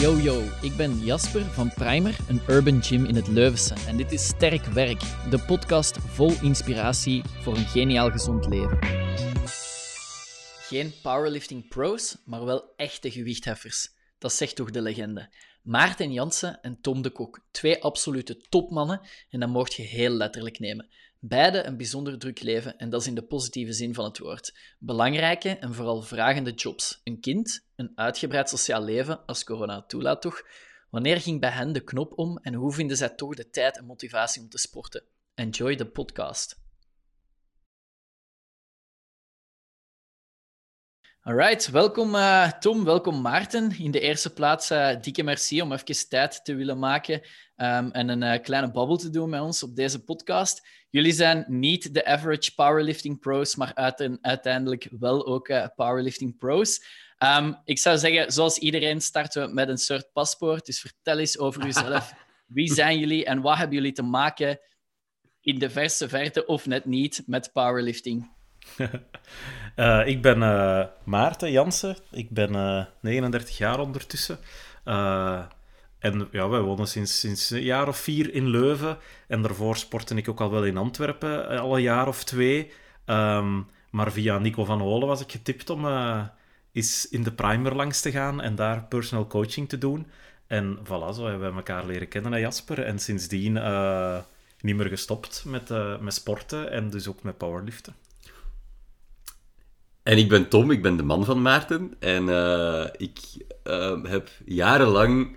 Yo yo, ik ben Jasper van Primer, een urban gym in het Leuvense. En dit is Sterk Werk, de podcast vol inspiratie voor een geniaal gezond leven. Geen powerlifting pros, maar wel echte gewichtheffers. Dat zegt toch de legende. Maarten Jansen en Tom de Kok, twee absolute topmannen en dat mocht je heel letterlijk nemen. Beide een bijzonder druk leven en dat is in de positieve zin van het woord. Belangrijke en vooral vragende jobs. Een kind, een uitgebreid sociaal leven, als corona toelaat toch. Wanneer ging bij hen de knop om en hoe vinden zij toch de tijd en motivatie om te sporten? Enjoy the podcast. Alright, welkom uh, Tom, welkom Maarten. In de eerste plaats uh, dikke merci om even tijd te willen maken um, en een uh, kleine babbel te doen met ons op deze podcast. Jullie zijn niet de average powerlifting pros, maar uiteindelijk wel ook powerlifting pros. Um, ik zou zeggen, zoals iedereen starten we met een soort paspoort. Dus vertel eens over uzelf. Wie zijn jullie en wat hebben jullie te maken in de verste verte of net niet met powerlifting? uh, ik ben uh, Maarten Jansen. Ik ben uh, eh, 39 jaar ondertussen. en ja, wij wonen sinds, sinds een jaar of vier in Leuven. En daarvoor sportte ik ook al wel in Antwerpen, al een jaar of twee. Um, maar via Nico van Holen was ik getipt om eens in de primer langs te gaan en daar personal coaching te doen. En voilà, zo hebben we elkaar leren kennen, Jasper. En sindsdien niet meer gestopt met, met sporten en dus ook met powerliften. En ik ben Tom, ik ben de man van Maarten. En uh, ik uh, heb jarenlang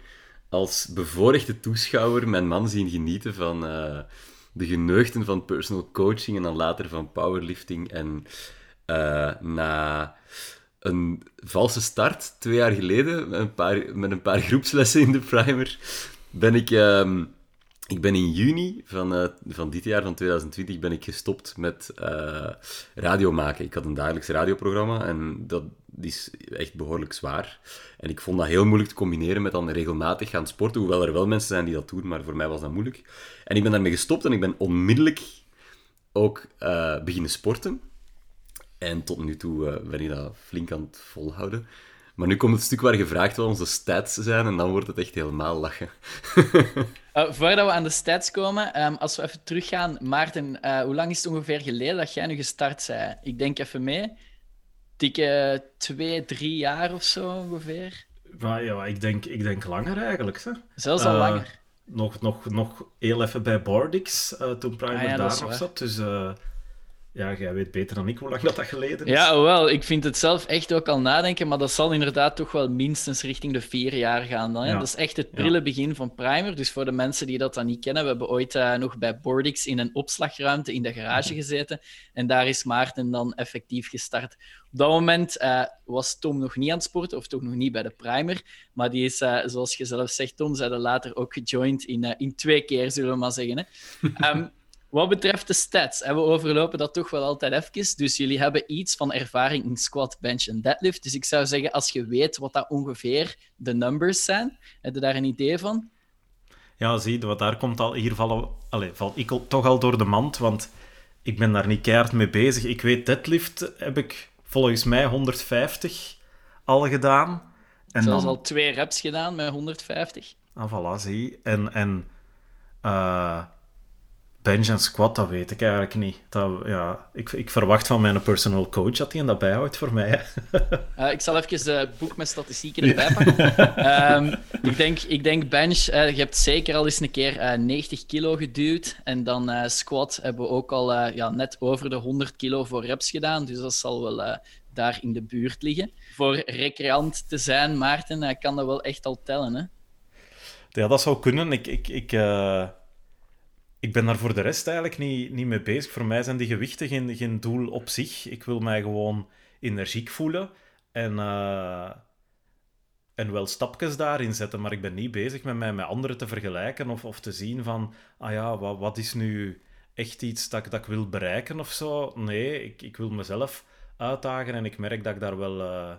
als bevoorrechte toeschouwer mijn man zien genieten van uh, de geneugten van personal coaching en dan later van powerlifting. En na een valse start, twee jaar geleden, met een paar, met een paar groepslessen in de primer, ben ik... Ehm, ik ben in juni van, uh, van dit jaar, van 2020, ben ik gestopt met uh, radio maken. Ik had een dagelijks radioprogramma en dat is echt behoorlijk zwaar. En ik vond dat heel moeilijk te combineren met dan regelmatig gaan sporten, hoewel er wel mensen zijn die dat doen, maar voor mij was dat moeilijk. En ik ben daarmee gestopt en ik ben onmiddellijk ook uh, beginnen sporten. En tot nu toe ben ik dat flink aan het volhouden. Maar nu komt het stuk waar gevraagd wordt onze stats zijn en dan wordt het echt helemaal lachen. uh, voordat we aan de stats komen, um, als we even teruggaan, Maarten, uh, hoe lang is het ongeveer geleden dat jij nu gestart bent? Ik denk even mee. Dikke twee, drie jaar of zo ongeveer. ja, ik denk, ik denk langer eigenlijk. Hè. Zelfs al uh, langer. Nog, nog, nog heel even bij Bordix, toen Primer ah, ja, daar nog zat. Dus ja, jij weet beter dan ik hoe lang dat, dat geleden is. Ja, wel. Ik vind het zelf echt ook al nadenken, maar dat zal inderdaad toch wel minstens richting de vier jaar gaan. Dan, hè? Dat is echt het prille begin van Primer. Dus voor de mensen die dat dan niet kennen, we hebben ooit uh, nog bij Bordix in een opslagruimte in de garage gezeten. En daar is Maarten dan effectief gestart. Op dat moment uh, was Tom nog niet aan het sporten, of toch nog niet bij de Primer. Maar die is, uh, zoals je zelf zegt, Tom, zijn later ook gejoind in, in twee keer, zullen we maar zeggen. Hè? Um, Wat betreft de stats, en we overlopen dat toch wel altijd even. Dus jullie hebben iets van ervaring in squat, bench en deadlift. Dus ik zou zeggen, als je weet wat dat ongeveer de numbers zijn, heb je daar een idee van? Ja, zie je, wat daar komt al, hier vallen, allez, valt ik toch al door de mand, want ik ben daar niet keihard mee bezig. Ik weet, deadlift heb ik volgens mij 150 al gedaan. En Zelfs dan... al twee reps gedaan met 150. Ah, voilà, zie. En, en uh, bench en squat, dat weet ik eigenlijk niet. Dat, ja, ik, ik verwacht van mijn personal coach dat hij dat bijhoudt voor mij. Uh, ik zal even het boek met statistieken erbij pakken. um, ik, denk, ik denk bench, uh, je hebt zeker al eens een keer uh, 90 kilo geduwd. En dan squat hebben we ook al ja, net over de 100 kilo voor reps gedaan. Dus dat zal wel daar in de buurt liggen. Voor recreant te zijn, Maarten, kan dat wel echt al tellen. Hè? Ja, dat zou kunnen. Ik... ik, ik ik ben daar voor de rest eigenlijk niet, niet mee bezig. Voor mij zijn die gewichten geen, geen doel op zich. Ik wil mij gewoon energiek voelen en, uh, en wel stapjes daarin zetten. Maar ik ben niet bezig met mij met anderen te vergelijken of, of te zien van, ah ja, wat, wat is nu echt iets dat, dat ik wil bereiken of zo. Nee, ik, ik wil mezelf uitdagen en ik merk dat ik daar wel... Uh,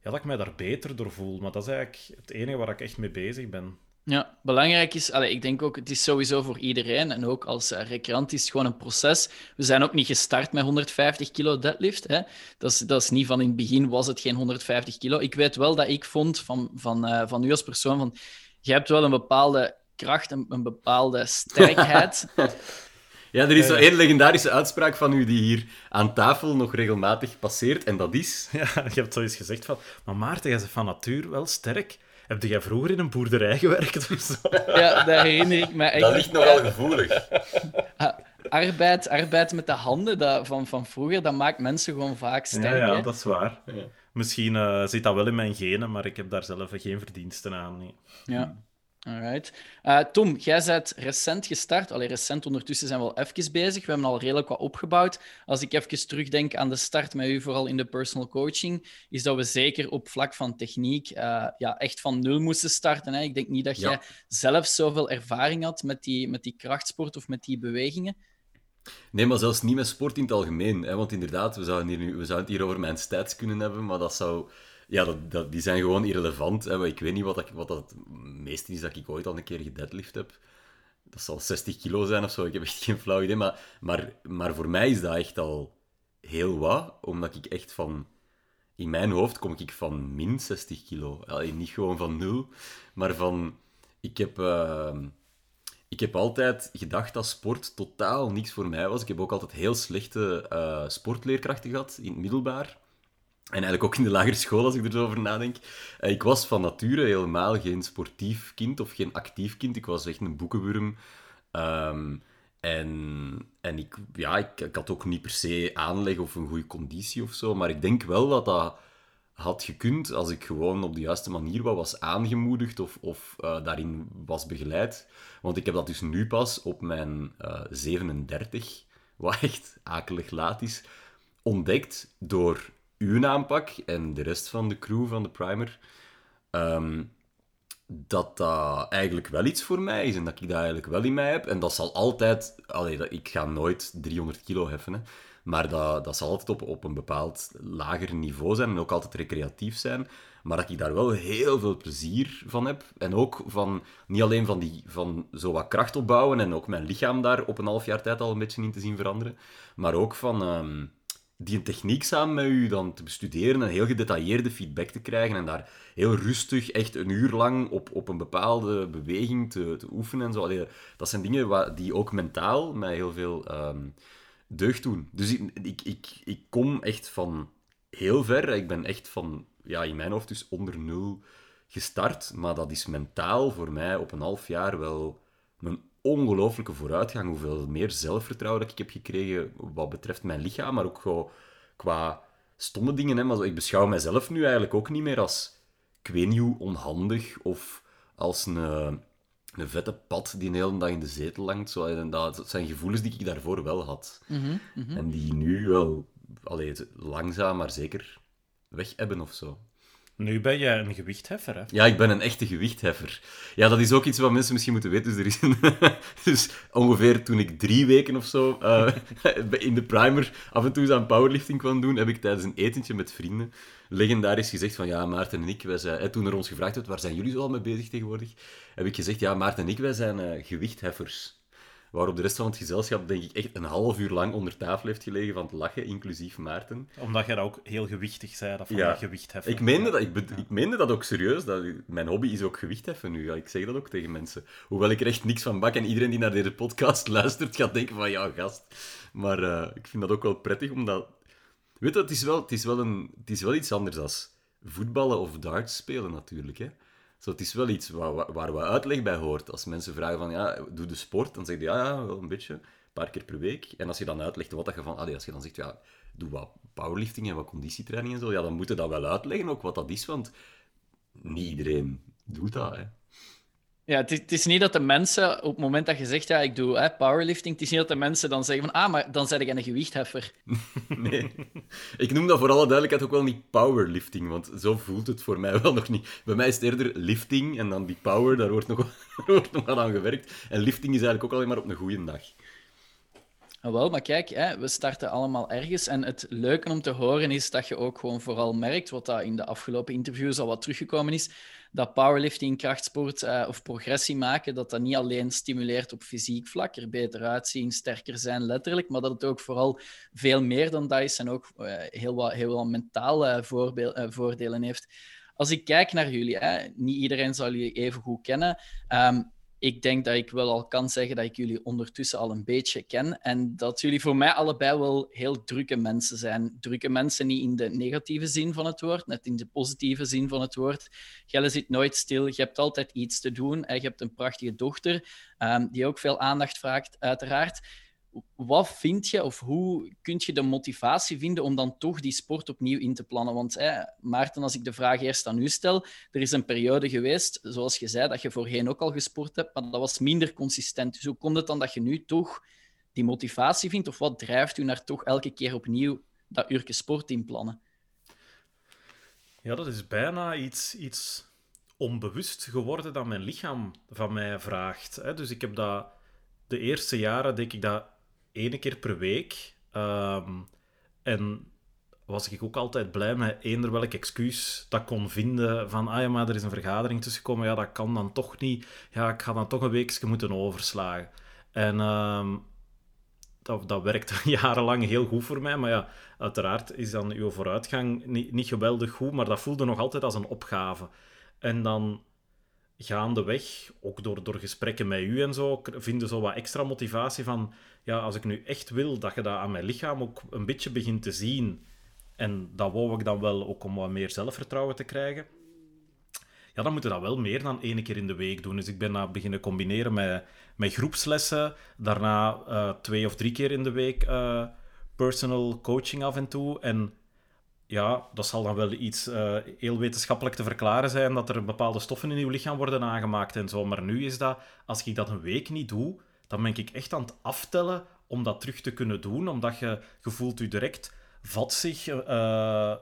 ja, dat ik mij daar beter door voel. Maar dat is eigenlijk het enige waar ik echt mee bezig ben. Ja, belangrijk is, allez, ik denk ook, het is sowieso voor iedereen en ook als uh, recreant is het gewoon een proces. We zijn ook niet gestart met 150 kilo deadlift. Hè. Dat, is, dat is niet van in het begin was het geen 150 kilo. Ik weet wel dat ik vond van, van, uh, van u als persoon, van, je hebt wel een bepaalde kracht, een, een bepaalde sterkheid. ja, er is zo één legendarische uitspraak van u die hier aan tafel nog regelmatig passeert, en dat is... Ja, je hebt zoiets gezegd van, maar Maarten, jij bent van natuur wel sterk. Heb jij vroeger in een boerderij gewerkt of zo? Ja, dat herinner ik me echt. Dat ligt nogal gevoelig. Arbeid, arbeid met de handen dat, van, van vroeger, dat maakt mensen gewoon vaak sterk. Ja, ja dat is waar. Ja. Misschien uh, zit dat wel in mijn genen, maar ik heb daar zelf geen verdiensten aan. Nee. Ja. Alright. Uh, Tom, jij bent recent gestart. Allee, recent ondertussen zijn we al even bezig. We hebben al redelijk wat opgebouwd. Als ik even terugdenk aan de start met u, vooral in de personal coaching, is dat we zeker op vlak van techniek uh, ja, echt van nul moesten starten. Hè? Ik denk niet dat jij zelf zoveel ervaring had met die, met die krachtsport of met die bewegingen. Nee, maar zelfs niet met sport in het algemeen. Hè? Want inderdaad, we zouden, hier nu, we zouden het hier over mijn stats kunnen hebben, maar dat zou ja, dat, dat, die zijn gewoon irrelevant. Hè. Ik weet niet wat, ik, wat dat het meeste is dat ik ooit al een keer gedeadlift heb. Dat zal 60 kilo zijn of zo. Ik heb echt geen flauw idee. Maar, maar, maar voor mij is dat echt al heel wat. Omdat ik echt van... In mijn hoofd kom ik van min 60 kilo. Niet gewoon van nul. Maar van... Ik heb... Uh, ik heb altijd gedacht dat sport totaal niks voor mij was. Ik heb ook altijd heel slechte uh, sportleerkrachten gehad in het middelbaar. En eigenlijk ook in de lagere school, als ik er zo over nadenk. Eh, ik was van nature helemaal geen sportief kind of geen actief kind. Ik was echt een boekenwurm. Um, en en ik, ja, ik, had ook niet per se aanleg of een goede conditie of zo. Maar ik denk wel dat dat had gekund als ik gewoon op de juiste manier wat was aangemoedigd of, of uh, daarin was begeleid. Want ik heb dat dus nu pas op mijn uh, 37, wat echt akelig laat is, ontdekt door uw aanpak en de rest van de crew van de primer, ehm, dat dat eigenlijk wel iets voor mij is en dat ik dat eigenlijk wel in mij heb. En dat zal altijd... Allee, ik ga nooit 300 kilo heffen, hè, maar dat, dat zal altijd op, op een bepaald lager niveau zijn en ook altijd recreatief zijn. Maar dat ik daar wel heel veel plezier van heb. En ook van, niet alleen van, die, van zo wat kracht opbouwen en ook mijn lichaam daar op een half jaar tijd al een beetje in te zien veranderen. Maar ook van... Ehm, die techniek samen met u dan te bestuderen en heel gedetailleerde feedback te krijgen en daar heel rustig, echt een uur lang op, op een bepaalde beweging te, te oefenen en zo. Dat zijn dingen die ook mentaal mij heel veel um, deugd doen. Dus ik, ik, ik, ik kom echt van heel ver. Ik ben echt van, ja, in mijn hoofd dus onder nul gestart, maar dat is mentaal voor mij op een half jaar wel een ongelooflijke vooruitgang. Hoeveel meer zelfvertrouwen dat ik heb gekregen wat betreft mijn lichaam, maar ook gewoon qua stomme dingen. Hè. Maar ik beschouw mezelf nu eigenlijk ook niet meer als, ik weet niet hoe, onhandig of als een, een vette pad die een hele dag in de zetel langt. Zo, en dat zijn gevoelens die ik daarvoor wel had. Mhm, mhm. En die nu wel allee, langzaam, maar zeker weg hebben of zo. Nu ben jij een gewichtheffer, hè? Ja, ik ben een echte gewichtheffer. Ja, dat is ook iets wat mensen misschien moeten weten. Dus, er is dus ongeveer toen ik drie weken of zo uh, in de primer af en toe aan powerlifting kwam doen, heb ik tijdens een etentje met vrienden legendarisch gezegd van ja, Maarten en ik, wij zijn, toen er ons gevraagd werd, waar zijn jullie zo al mee bezig tegenwoordig? Heb ik gezegd, ja, Maarten en ik, wij zijn uh, gewichtheffers. Waarop de rest van het gezelschap, denk ik, echt een half uur lang onder tafel heeft gelegen van het lachen, inclusief Maarten. Omdat jij ook heel gewichtig zei, dat van ja. gewicht heffen. Ik meende, dat, ik, ik meende dat ook serieus. Dat, mijn hobby is ook gewicht heffen nu. Ja, ik zeg dat ook tegen mensen. Hoewel ik er echt niks van bak en iedereen die naar deze podcast luistert gaat denken van ja, gast. Maar uh, ik vind dat ook wel prettig, omdat... Weet je, het is wel, het is wel, een, het is wel iets anders dan voetballen of darts spelen natuurlijk, hè. Het is wel iets waar, waar uitleg bij hoort. Als mensen vragen van, ja, doe de sport? Dan zeg je, ja, ja, wel een beetje. Een paar keer per week. En als je dan uitlegt wat dat je van... als je dan zegt, ja, doe wat powerlifting en wat conditietraining en zo, ja, dan moet je dat wel uitleggen ook wat dat is, want niet iedereen doet dat, hè. Ja, het is, het is, niet dat de mensen, op het moment dat je zegt, ja, ik doe hè, powerlifting, het is niet dat de mensen dan zeggen van, ah, maar dan zet ik een gewichtheffer. nee. Ik noem dat voor alle duidelijkheid ook wel niet powerlifting, want zo voelt het voor mij wel nog niet. Bij mij is het eerder lifting en dan die power, daar wordt nog, wordt nog wat aan gewerkt. En lifting is eigenlijk ook alleen maar op een goede dag. Ah, wel, maar kijk, hè, we starten allemaal ergens. En het leuke om te horen is dat je ook gewoon vooral merkt, wat dat in de afgelopen interviews al wat teruggekomen is, dat powerlifting, krachtsport uh, of progressie maken, dat dat niet alleen stimuleert op fysiek vlak, er beter uitzien, sterker zijn letterlijk, maar dat het ook vooral veel meer dan dat is en ook uh, heel wat, heel wat mentale voordelen heeft. Als ik kijk naar jullie, hè, niet iedereen zal jullie even goed kennen. Um, ik denk dat ik wel al kan zeggen dat ik jullie ondertussen al een beetje ken. En dat jullie voor mij allebei wel heel drukke mensen zijn. Drukke mensen niet in de negatieve zin van het woord, net in de positieve zin van het woord. Gelle zit nooit stil, je hebt altijd iets te doen. En je hebt een prachtige dochter um, die ook veel aandacht vraagt, uiteraard wat vind je of hoe kun je de motivatie vinden om dan toch die sport opnieuw in te plannen? Want hè, Maarten, als ik de vraag eerst aan u stel, er is een periode geweest, zoals je zei, dat je voorheen ook al gesport hebt, maar dat was minder consistent. Dus hoe komt het dan dat je nu toch die motivatie vindt? Of wat drijft u naar toch elke keer opnieuw dat uurtje sport inplannen? Ja, dat is bijna iets, iets onbewust geworden dat mijn lichaam van mij vraagt. Dus ik heb dat de eerste jaren, denk ik, dat ene keer per week. Ehm, en was ik ook altijd blij met eender welk excuus dat kon vinden van ah ja, maar er is een vergadering tussengekomen, ja, dat kan dan toch niet. Ja, ik ga dan toch een weekje moeten overslagen. En um, dat, dat werkte jarenlang heel goed voor mij, maar ja, uiteraard is dan uw vooruitgang niet, niet geweldig goed, maar dat voelde nog altijd als een opgave. En dan gaandeweg, ook door, door gesprekken met u en zo, vinden zo wat extra motivatie van, ja, als ik nu echt wil dat je dat aan mijn lichaam ook een beetje begint te zien, en dat wou ik dan wel ook om wat meer zelfvertrouwen te krijgen, ja, dan moet je dat wel meer dan één keer in de week doen. Dus ik ben dat beginnen combineren met, met groepslessen, daarna uh, twee of drie keer in de week uh, personal coaching af en toe, en ja, dat zal dan wel iets uh, heel wetenschappelijk te verklaren zijn, dat er bepaalde stoffen in je lichaam worden aangemaakt en zo. Maar nu is dat, als ik dat een week niet doe, dan ben ik echt aan het aftellen om dat terug te kunnen doen, omdat je, je voelt je direct vatzig, uh,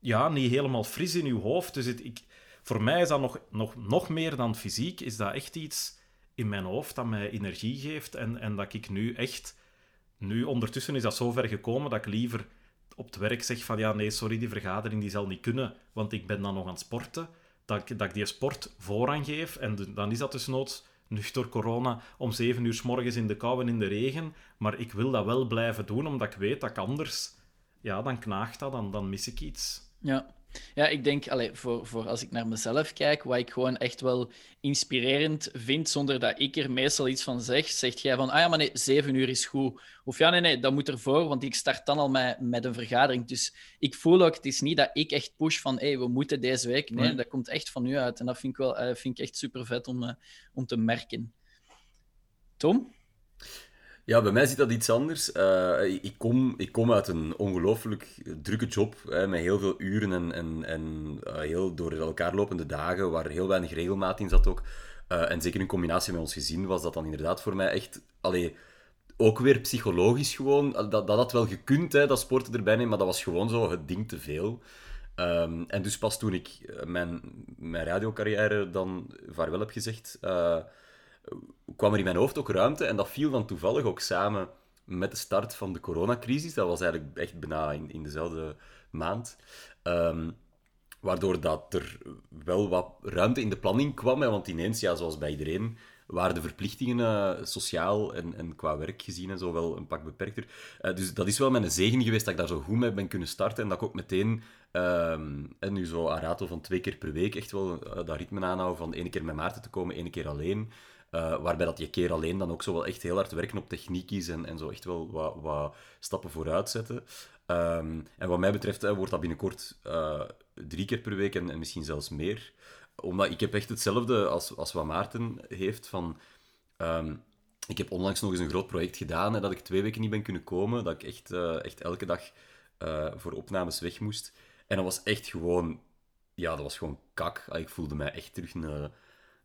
ja, niet helemaal fris in je hoofd. Dus het, ik, voor mij is dat nog, nog, nog meer dan fysiek, is dat echt iets in mijn hoofd dat mij energie geeft en, en dat ik nu echt... Nu, ondertussen is dat zo ver gekomen dat ik liever op het werk zeg van ja, nee, sorry, die vergadering die zal niet kunnen, want ik ben dan nog aan het sporten, dat ik, dat ik die sport voorrang geef. En dan is dat dus noods nuchter corona om zeven uur s morgens in de kou en in de regen. Maar ik wil dat wel blijven doen, omdat ik weet dat ik anders... Ja, dan knaagt dat, dan, dan mis ik iets. Ja, ja, ik denk, allez, voor, voor als ik naar mezelf kijk, wat ik gewoon echt wel inspirerend vind, zonder dat ik er meestal iets van zeg, zegt jij van, ah ja, maar nee, zeven uur is goed. Of ja, nee, nee, dat moet ervoor, want ik start dan al met, met een vergadering. Dus ik voel ook, het is niet dat ik echt push van, hé, hey, we moeten deze week. Nee, dat komt echt van u uit. En dat vind ik, wel, uh, vind ik echt super vet om, uh, om te merken. Tom? Ja, bij mij zit dat iets anders. Uh, ik, kom, ik kom uit een ongelooflijk drukke job, hè, met heel veel uren en, en, en uh, heel door elkaar lopende dagen, waar heel weinig regelmaat in zat ook. Uh, en zeker in combinatie met ons gezin was dat dan inderdaad voor mij echt... Allee, ook weer psychologisch gewoon. Dat, dat had wel gekund, hè, dat sporten erbij nemen, maar dat was gewoon zo het ding te veel. Um, en dus pas toen ik mijn, mijn radiocarrière dan vaarwel heb gezegd kwam er in mijn hoofd ook ruimte. En dat viel dan toevallig ook samen met de start van de coronacrisis. Dat was eigenlijk echt bijna in, in dezelfde maand. Um, waardoor dat er wel wat ruimte in de planning kwam. Want ineens, ja, zoals bij iedereen, waren de verplichtingen uh, sociaal en, en qua werk gezien en zo wel een pak beperkter. Uh, dus dat is wel mijn zegen geweest dat ik daar zo goed mee ben kunnen starten. En dat ik ook meteen, en nu zo aan ratel van twee keer per week, echt wel uh, dat ritme aanhouden van één keer met Maarten te komen, één keer alleen. Uh, waarbij dat je keer alleen dan ook zo wel echt heel hard werken op techniek is en, en zo echt wel wat, wat stappen vooruit zetten. Um, en wat mij betreft wordt dat binnenkort uh, drie keer per week en, en, misschien zelfs meer. Omdat ik heb echt hetzelfde als, als wat Maarten heeft van... Um, ik heb onlangs nog eens een groot project gedaan en dat ik twee weken niet ben kunnen komen. Dat ik echt, echt elke dag voor opnames weg moest. En dat was echt gewoon... Ja, dat was gewoon kak. Ik voelde mij echt terug een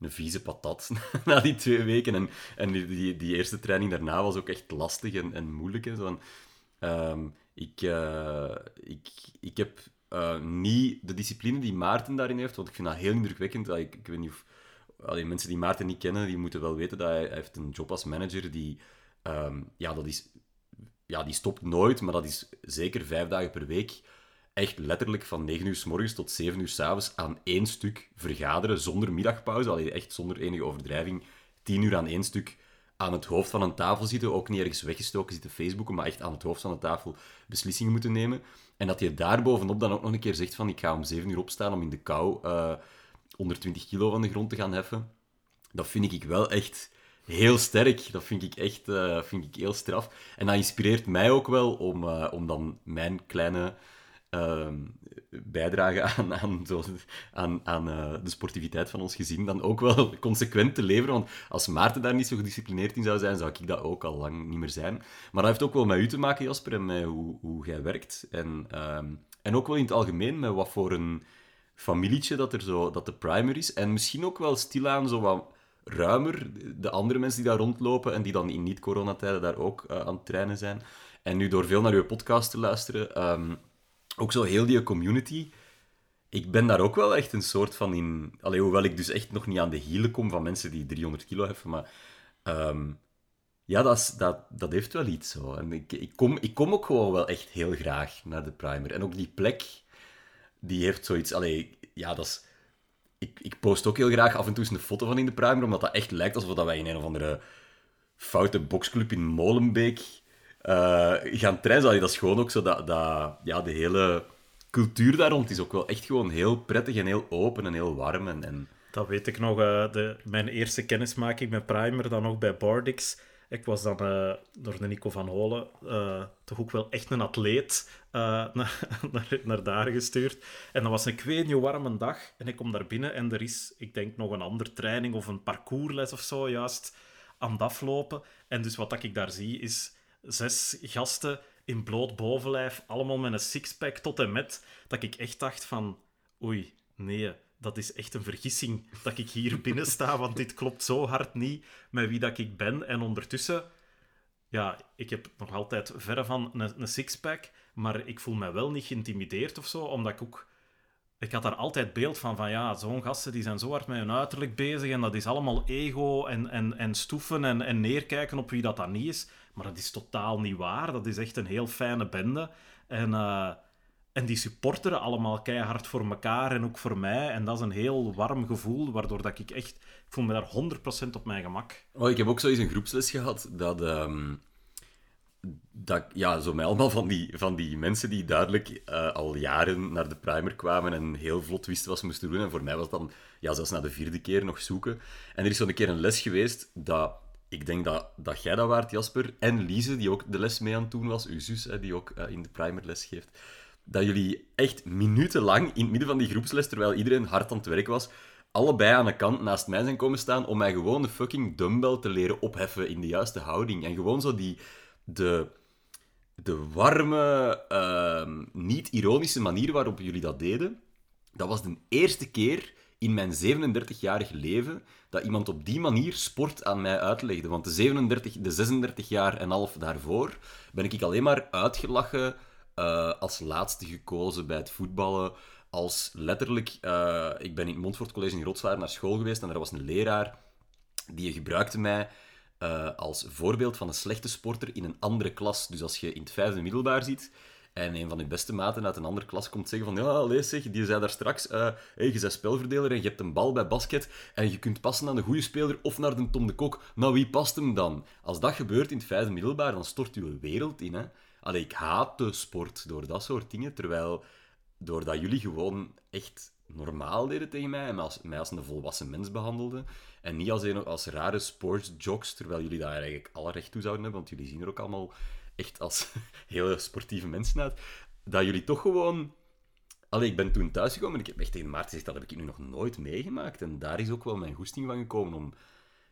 een vieze patat na die twee weken. En, en die, die, eerste training daarna was ook echt lastig en, en moeilijk. Hè. Zo um, ik, uh, ik, ik heb uh, niet de discipline die Maarten daarin heeft, want ik vind dat heel indrukwekkend. Ik, ik weet niet of... mensen die Maarten niet kennen, die moeten wel weten dat hij, heeft een job als manager die... Um, ja, dat is ja, die stopt nooit, maar dat is zeker vijf dagen per week echt letterlijk van 9 uur s morgens tot 7 uur s avonds aan één stuk vergaderen zonder middagpauze. Allee, echt zonder enige overdrijving. 10 uur aan één stuk aan het hoofd van een tafel zitten. Ook niet ergens weggestoken zitten Facebooken, maar echt aan het hoofd van de tafel beslissingen moeten nemen. En dat je daar bovenop dan ook nog een keer zegt van ik ga om 7 uur opstaan om in de kou uh, eh, 120 kilo van de grond te gaan heffen. Dat vind ik wel echt heel sterk. Dat vind ik echt uh, vind ik heel straf. En dat inspireert mij ook wel om, uh, om dan mijn kleine Ehm, bijdragen aan, aan, zo, aan, aan uh, de sportiviteit van ons gezin dan ook wel consequent te leveren. Want als Maarten daar niet zo gedisciplineerd in zou zijn, zou ik dat ook al lang niet meer zijn. Maar dat heeft ook wel met u te maken, Jasper, en met hoe, hoe jij werkt. En, uh, en ook wel in het algemeen met wat voor een familietje dat er zo, dat de primer is. En misschien ook wel stilaan zo wat ruimer, de andere mensen die daar rondlopen en die dan in niet-coronatijden daar ook uh, aan het trainen zijn. En nu door veel naar uw podcast te luisteren... Um, ook zo heel die community. Ik ben daar ook wel echt een soort van in. Allee, hoewel ik dus echt nog niet aan de hielen kom van mensen die 300 kilo hebben, maar. Ehm, ja, dat, dat, dat heeft wel iets zo. En ik, ik, kom, ik kom ook gewoon wel echt heel graag naar de primer. En ook die plek, die heeft zoiets. Allee, ja, dat is. Ik, ik post ook heel graag af en toe eens een foto van in de primer, omdat dat echt lijkt alsof dat wij in een of andere foute boxclub in Molenbeek uh, gaan trainen. Dat is gewoon ook zo dat, dat ja, de hele cultuur daar rond is ook wel echt gewoon heel prettig en heel open en heel warm. En, en... Dat weet ik nog. Uh, de, mijn eerste kennismaking met Primer, dan nog bij Bardix. Ik was dan uh, door de Nico van Holen toch ook wel echt een atleet naar, naar, daar gestuurd. En dat was een kweetje warme dag. En ik kom daar binnen en er is, ik denk, nog een andere training of een parcoursles of zo juist aan het aflopen. En dus wat ik daar zie is zes gasten in bloot bovenlijf, allemaal met een sixpack tot en met, dat ik echt dacht van, oei, nee, dat is echt een vergissing dat ik hier binnen sta, want dit klopt zo hard niet met wie dat ik ben. En ondertussen, ja, ik heb nog altijd verre van een, een sixpack, maar ik voel me wel niet geïntimideerd of zo, omdat ik ook... Ik had daar altijd beeld van, van ja, zo'n gasten die zijn zo hard met hun uiterlijk bezig en dat is allemaal ego en, en, en stoeven en, en neerkijken op wie dat dan niet is. Maar dat is totaal niet waar. Dat is echt een heel fijne bende. En, uh, en die supporteren allemaal keihard voor elkaar en ook voor mij. En dat is een heel warm gevoel, waardoor dat ik echt... Ik voel me daar 100% op mijn gemak. Oh, ik heb ook zo eens een groepsles gehad dat... Um, dat ja, zo met allemaal van die, van die mensen die duidelijk uh, al jaren naar de primer kwamen en heel vlot wisten wat ze moesten doen. En voor mij was het dan ja, zelfs na de vierde keer nog zoeken. En er is zo'n keer een les geweest dat ik denk dat, dat jij dat waard, Jasper, en Lise, die ook de les mee aan het doen was, uw zus, hè, die ook uh, in de primer les geeft, dat jullie echt minutenlang in het midden van die groepsles, terwijl iedereen hard aan het werk was, allebei aan de kant naast mij zijn komen staan om mij gewoon de fucking dumbbell te leren opheffen in de juiste houding. En gewoon zo die... De, de warme, uh, niet-ironische manier waarop jullie dat deden, dat was de eerste keer in mijn 37-jarig leven dat iemand op die manier sport aan mij uitlegde. Want de, 37, de 36 jaar en half daarvoor ben ik alleen maar uitgelachen, uh, als laatste gekozen bij het voetballen. Als letterlijk, uh, ik ben in het Montfort College in Rotswaard naar school geweest en er was een leraar die gebruikte mij uh, als voorbeeld van een slechte sporter in een andere klas. Dus als je in het vijfde middelbaar zit en een van je beste maten uit een andere klas komt zeggen van ja, lees zeg, die zei daar straks, uh, hey, je bent spelverdeler en je hebt een bal bij basket en je kunt passen aan de goede speler of naar de Tom de Kok. Nou, wie past hem dan? Als dat gebeurt in het vijfde middelbaar, dan stort je wereld in. Hè? Allee, ik haat de sport door dat soort dingen, terwijl doordat jullie gewoon echt normaal deden tegen mij en als, mij als een volwassen mens behandelden en niet als, een, als rare sportsjocks, terwijl jullie daar eigenlijk alle recht toe zouden hebben, want jullie zien er ook allemaal echt als hele sportieve mensen uit, dat jullie toch gewoon... Allee, ik ben toen thuisgekomen en ik heb echt tegen Maarten gezegd, dat heb ik nu nog nooit meegemaakt. En daar is ook wel mijn goesting van gekomen om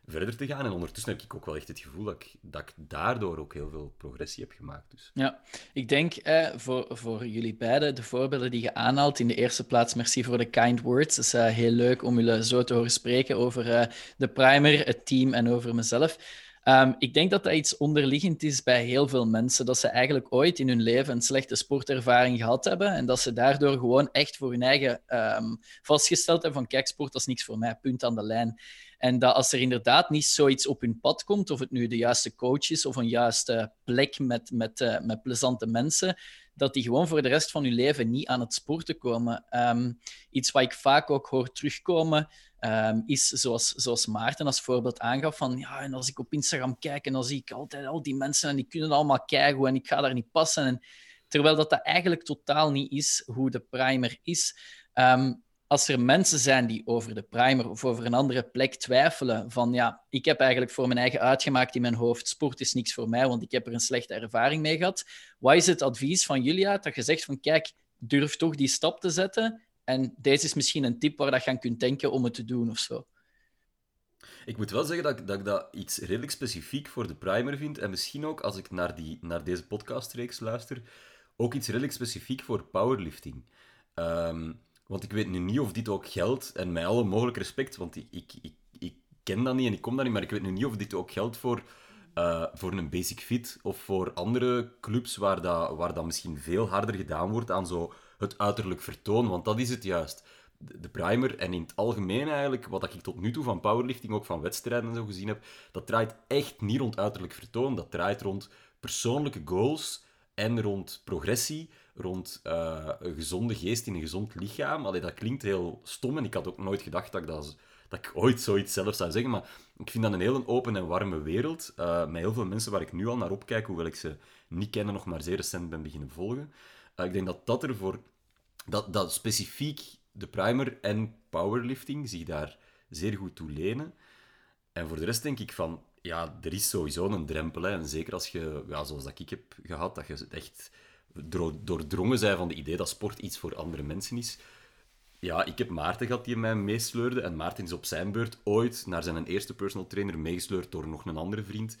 verder te gaan. En ondertussen heb ik ook wel echt het gevoel dat ik, dat ik daardoor ook heel veel progressie heb gemaakt. Dus. Ja, ik denk eh, voor, voor jullie beiden, de voorbeelden die je aanhaalt, in de eerste plaats merci voor de kind words. Het is uh, heel leuk om jullie zo te horen spreken over uh, de primer, het team en over mezelf. Ehm, ik denk dat dat iets onderliggend is bij heel veel mensen, dat ze eigenlijk ooit in hun leven een slechte sportervaring gehad hebben en dat ze daardoor gewoon echt voor hun eigen um, vastgesteld hebben van kijk, sport dat is niks voor mij, punt aan de lijn. En dat als er inderdaad niet zoiets op hun pad komt, of het nu de juiste coach is of een juiste plek met, met, uh, met plezante mensen, dat die gewoon voor de rest van hun leven niet aan het sporten komen. Um, iets wat ik vaak ook hoor terugkomen, um, is zoals, zoals Maarten als voorbeeld aangaf van ja, en als ik op Instagram kijk en dan zie ik altijd al die mensen en die kunnen allemaal kijken en ik ga daar niet passen. En, terwijl dat, dat eigenlijk totaal niet is hoe de primer is. Um, als er mensen zijn die over de primer of over een andere plek twijfelen, van ja, ik heb eigenlijk voor mijn eigen uitgemaakt in mijn hoofd, sport is niks voor mij, want ik heb er een slechte ervaring mee gehad. Wat is het advies van jullie uit dat je zegt van kijk, durf toch die stap te zetten en deze is misschien een tip waar dat je aan kunt denken om het te doen of zo. Ik moet wel zeggen dat ik, dat dat iets redelijk specifiek voor de primer vind en misschien ook als ik naar, die, naar deze podcastreeks luister, ook iets redelijk specifiek voor powerlifting. Um, want ik weet nu niet of dit ook geldt, en met alle mogelijk respect, want ik, ik, ik, ik ken dat niet en ik kom daar niet, maar ik weet nu niet of dit ook geldt voor, uh, voor een Basic Fit of voor andere clubs waar dat, waar dat misschien veel harder gedaan wordt aan zo het uiterlijk vertoon, want dat is het juist. De primer en in het algemeen eigenlijk, wat ik tot nu toe van powerlifting, ook van wedstrijden en zo gezien heb, dat draait echt niet rond uiterlijk vertoon. Dat draait rond persoonlijke goals en rond progressie rond uh, een gezonde geest in een gezond lichaam. Allee, dat klinkt heel stom en ik had ook nooit gedacht dat ik, dat, dat ik ooit zoiets zelf zou zeggen. Maar ik vind dat een heel open en warme wereld. Uh, met heel veel mensen waar ik nu al naar opkijk, hoewel ik ze niet ken nog maar zeer recent ben beginnen volgen. Uh, ik denk dat dat ervoor... Dat, dat specifiek de primer en powerlifting zich daar zeer goed toe lenen. En voor de rest denk ik van... Ja, er is sowieso een drempel. Hè. En zeker als je, ja, zoals dat ik heb gehad, dat je echt doordrongen zijn van het idee dat sport iets voor andere mensen is. Ja, ik heb Maarten gehad die mij meesleurde. En Maarten is op zijn beurt ooit naar zijn eerste personal trainer meegesleurd door nog een andere vriend.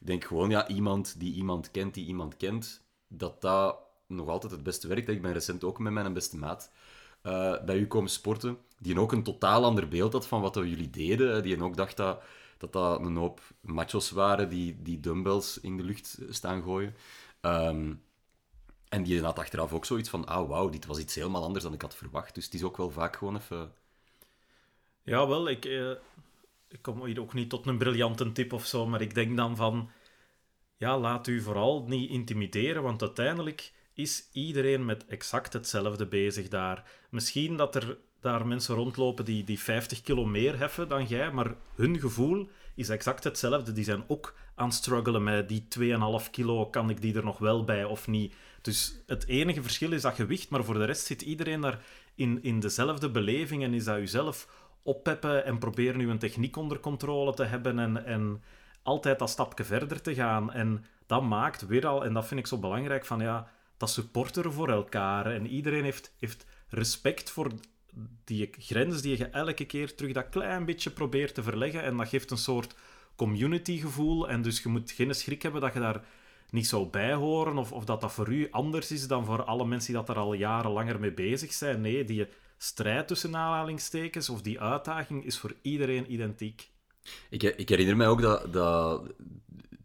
Ik denk gewoon, ja, iemand die iemand kent, die iemand kent, dat dat nog altijd het beste werkt. Ik ben recent ook met mijn beste maat uh, bij u komen sporten, die ook een totaal ander beeld had van wat jullie deden. Die ook dacht dat dat, dat een hoop machos waren die, die dumbbells in de lucht staan gooien. Um, en die had achteraf ook zoiets van, ah wauw, dit was iets helemaal anders dan ik had verwacht. Dus het is ook wel vaak gewoon even... Ja, wel, ik, eh, ik kom hier ook niet tot een briljante tip of zo, maar ik denk dan van, ja, laat u vooral niet intimideren, want uiteindelijk is iedereen met exact hetzelfde bezig daar. Misschien dat er daar mensen rondlopen die, die 50 kilo meer heffen dan jij, maar hun gevoel is exact hetzelfde. Die zijn ook aan het struggelen met die 2,5 kilo, kan ik die er nog wel bij of niet? Dus het enige verschil is dat gewicht, maar voor de rest zit iedereen daar in, in dezelfde beleving en is dat jezelf oppeppen en proberen een techniek onder controle te hebben en, en altijd dat stapje verder te gaan. En dat maakt weer al, en dat vind ik zo belangrijk, van ja, dat supporteren voor elkaar. En iedereen heeft, heeft respect voor die grens die je elke keer terug dat klein beetje probeert te verleggen. En dat geeft een soort community gevoel. En dus je moet geen schrik hebben dat je daar niet zou bijhoren of, of dat dat voor u anders is dan voor alle mensen die dat er al jaren langer mee bezig zijn. Nee, die strijd tussen aanhalingstekens of die uitdaging is voor iedereen identiek. Ik, ik herinner mij ook dat, dat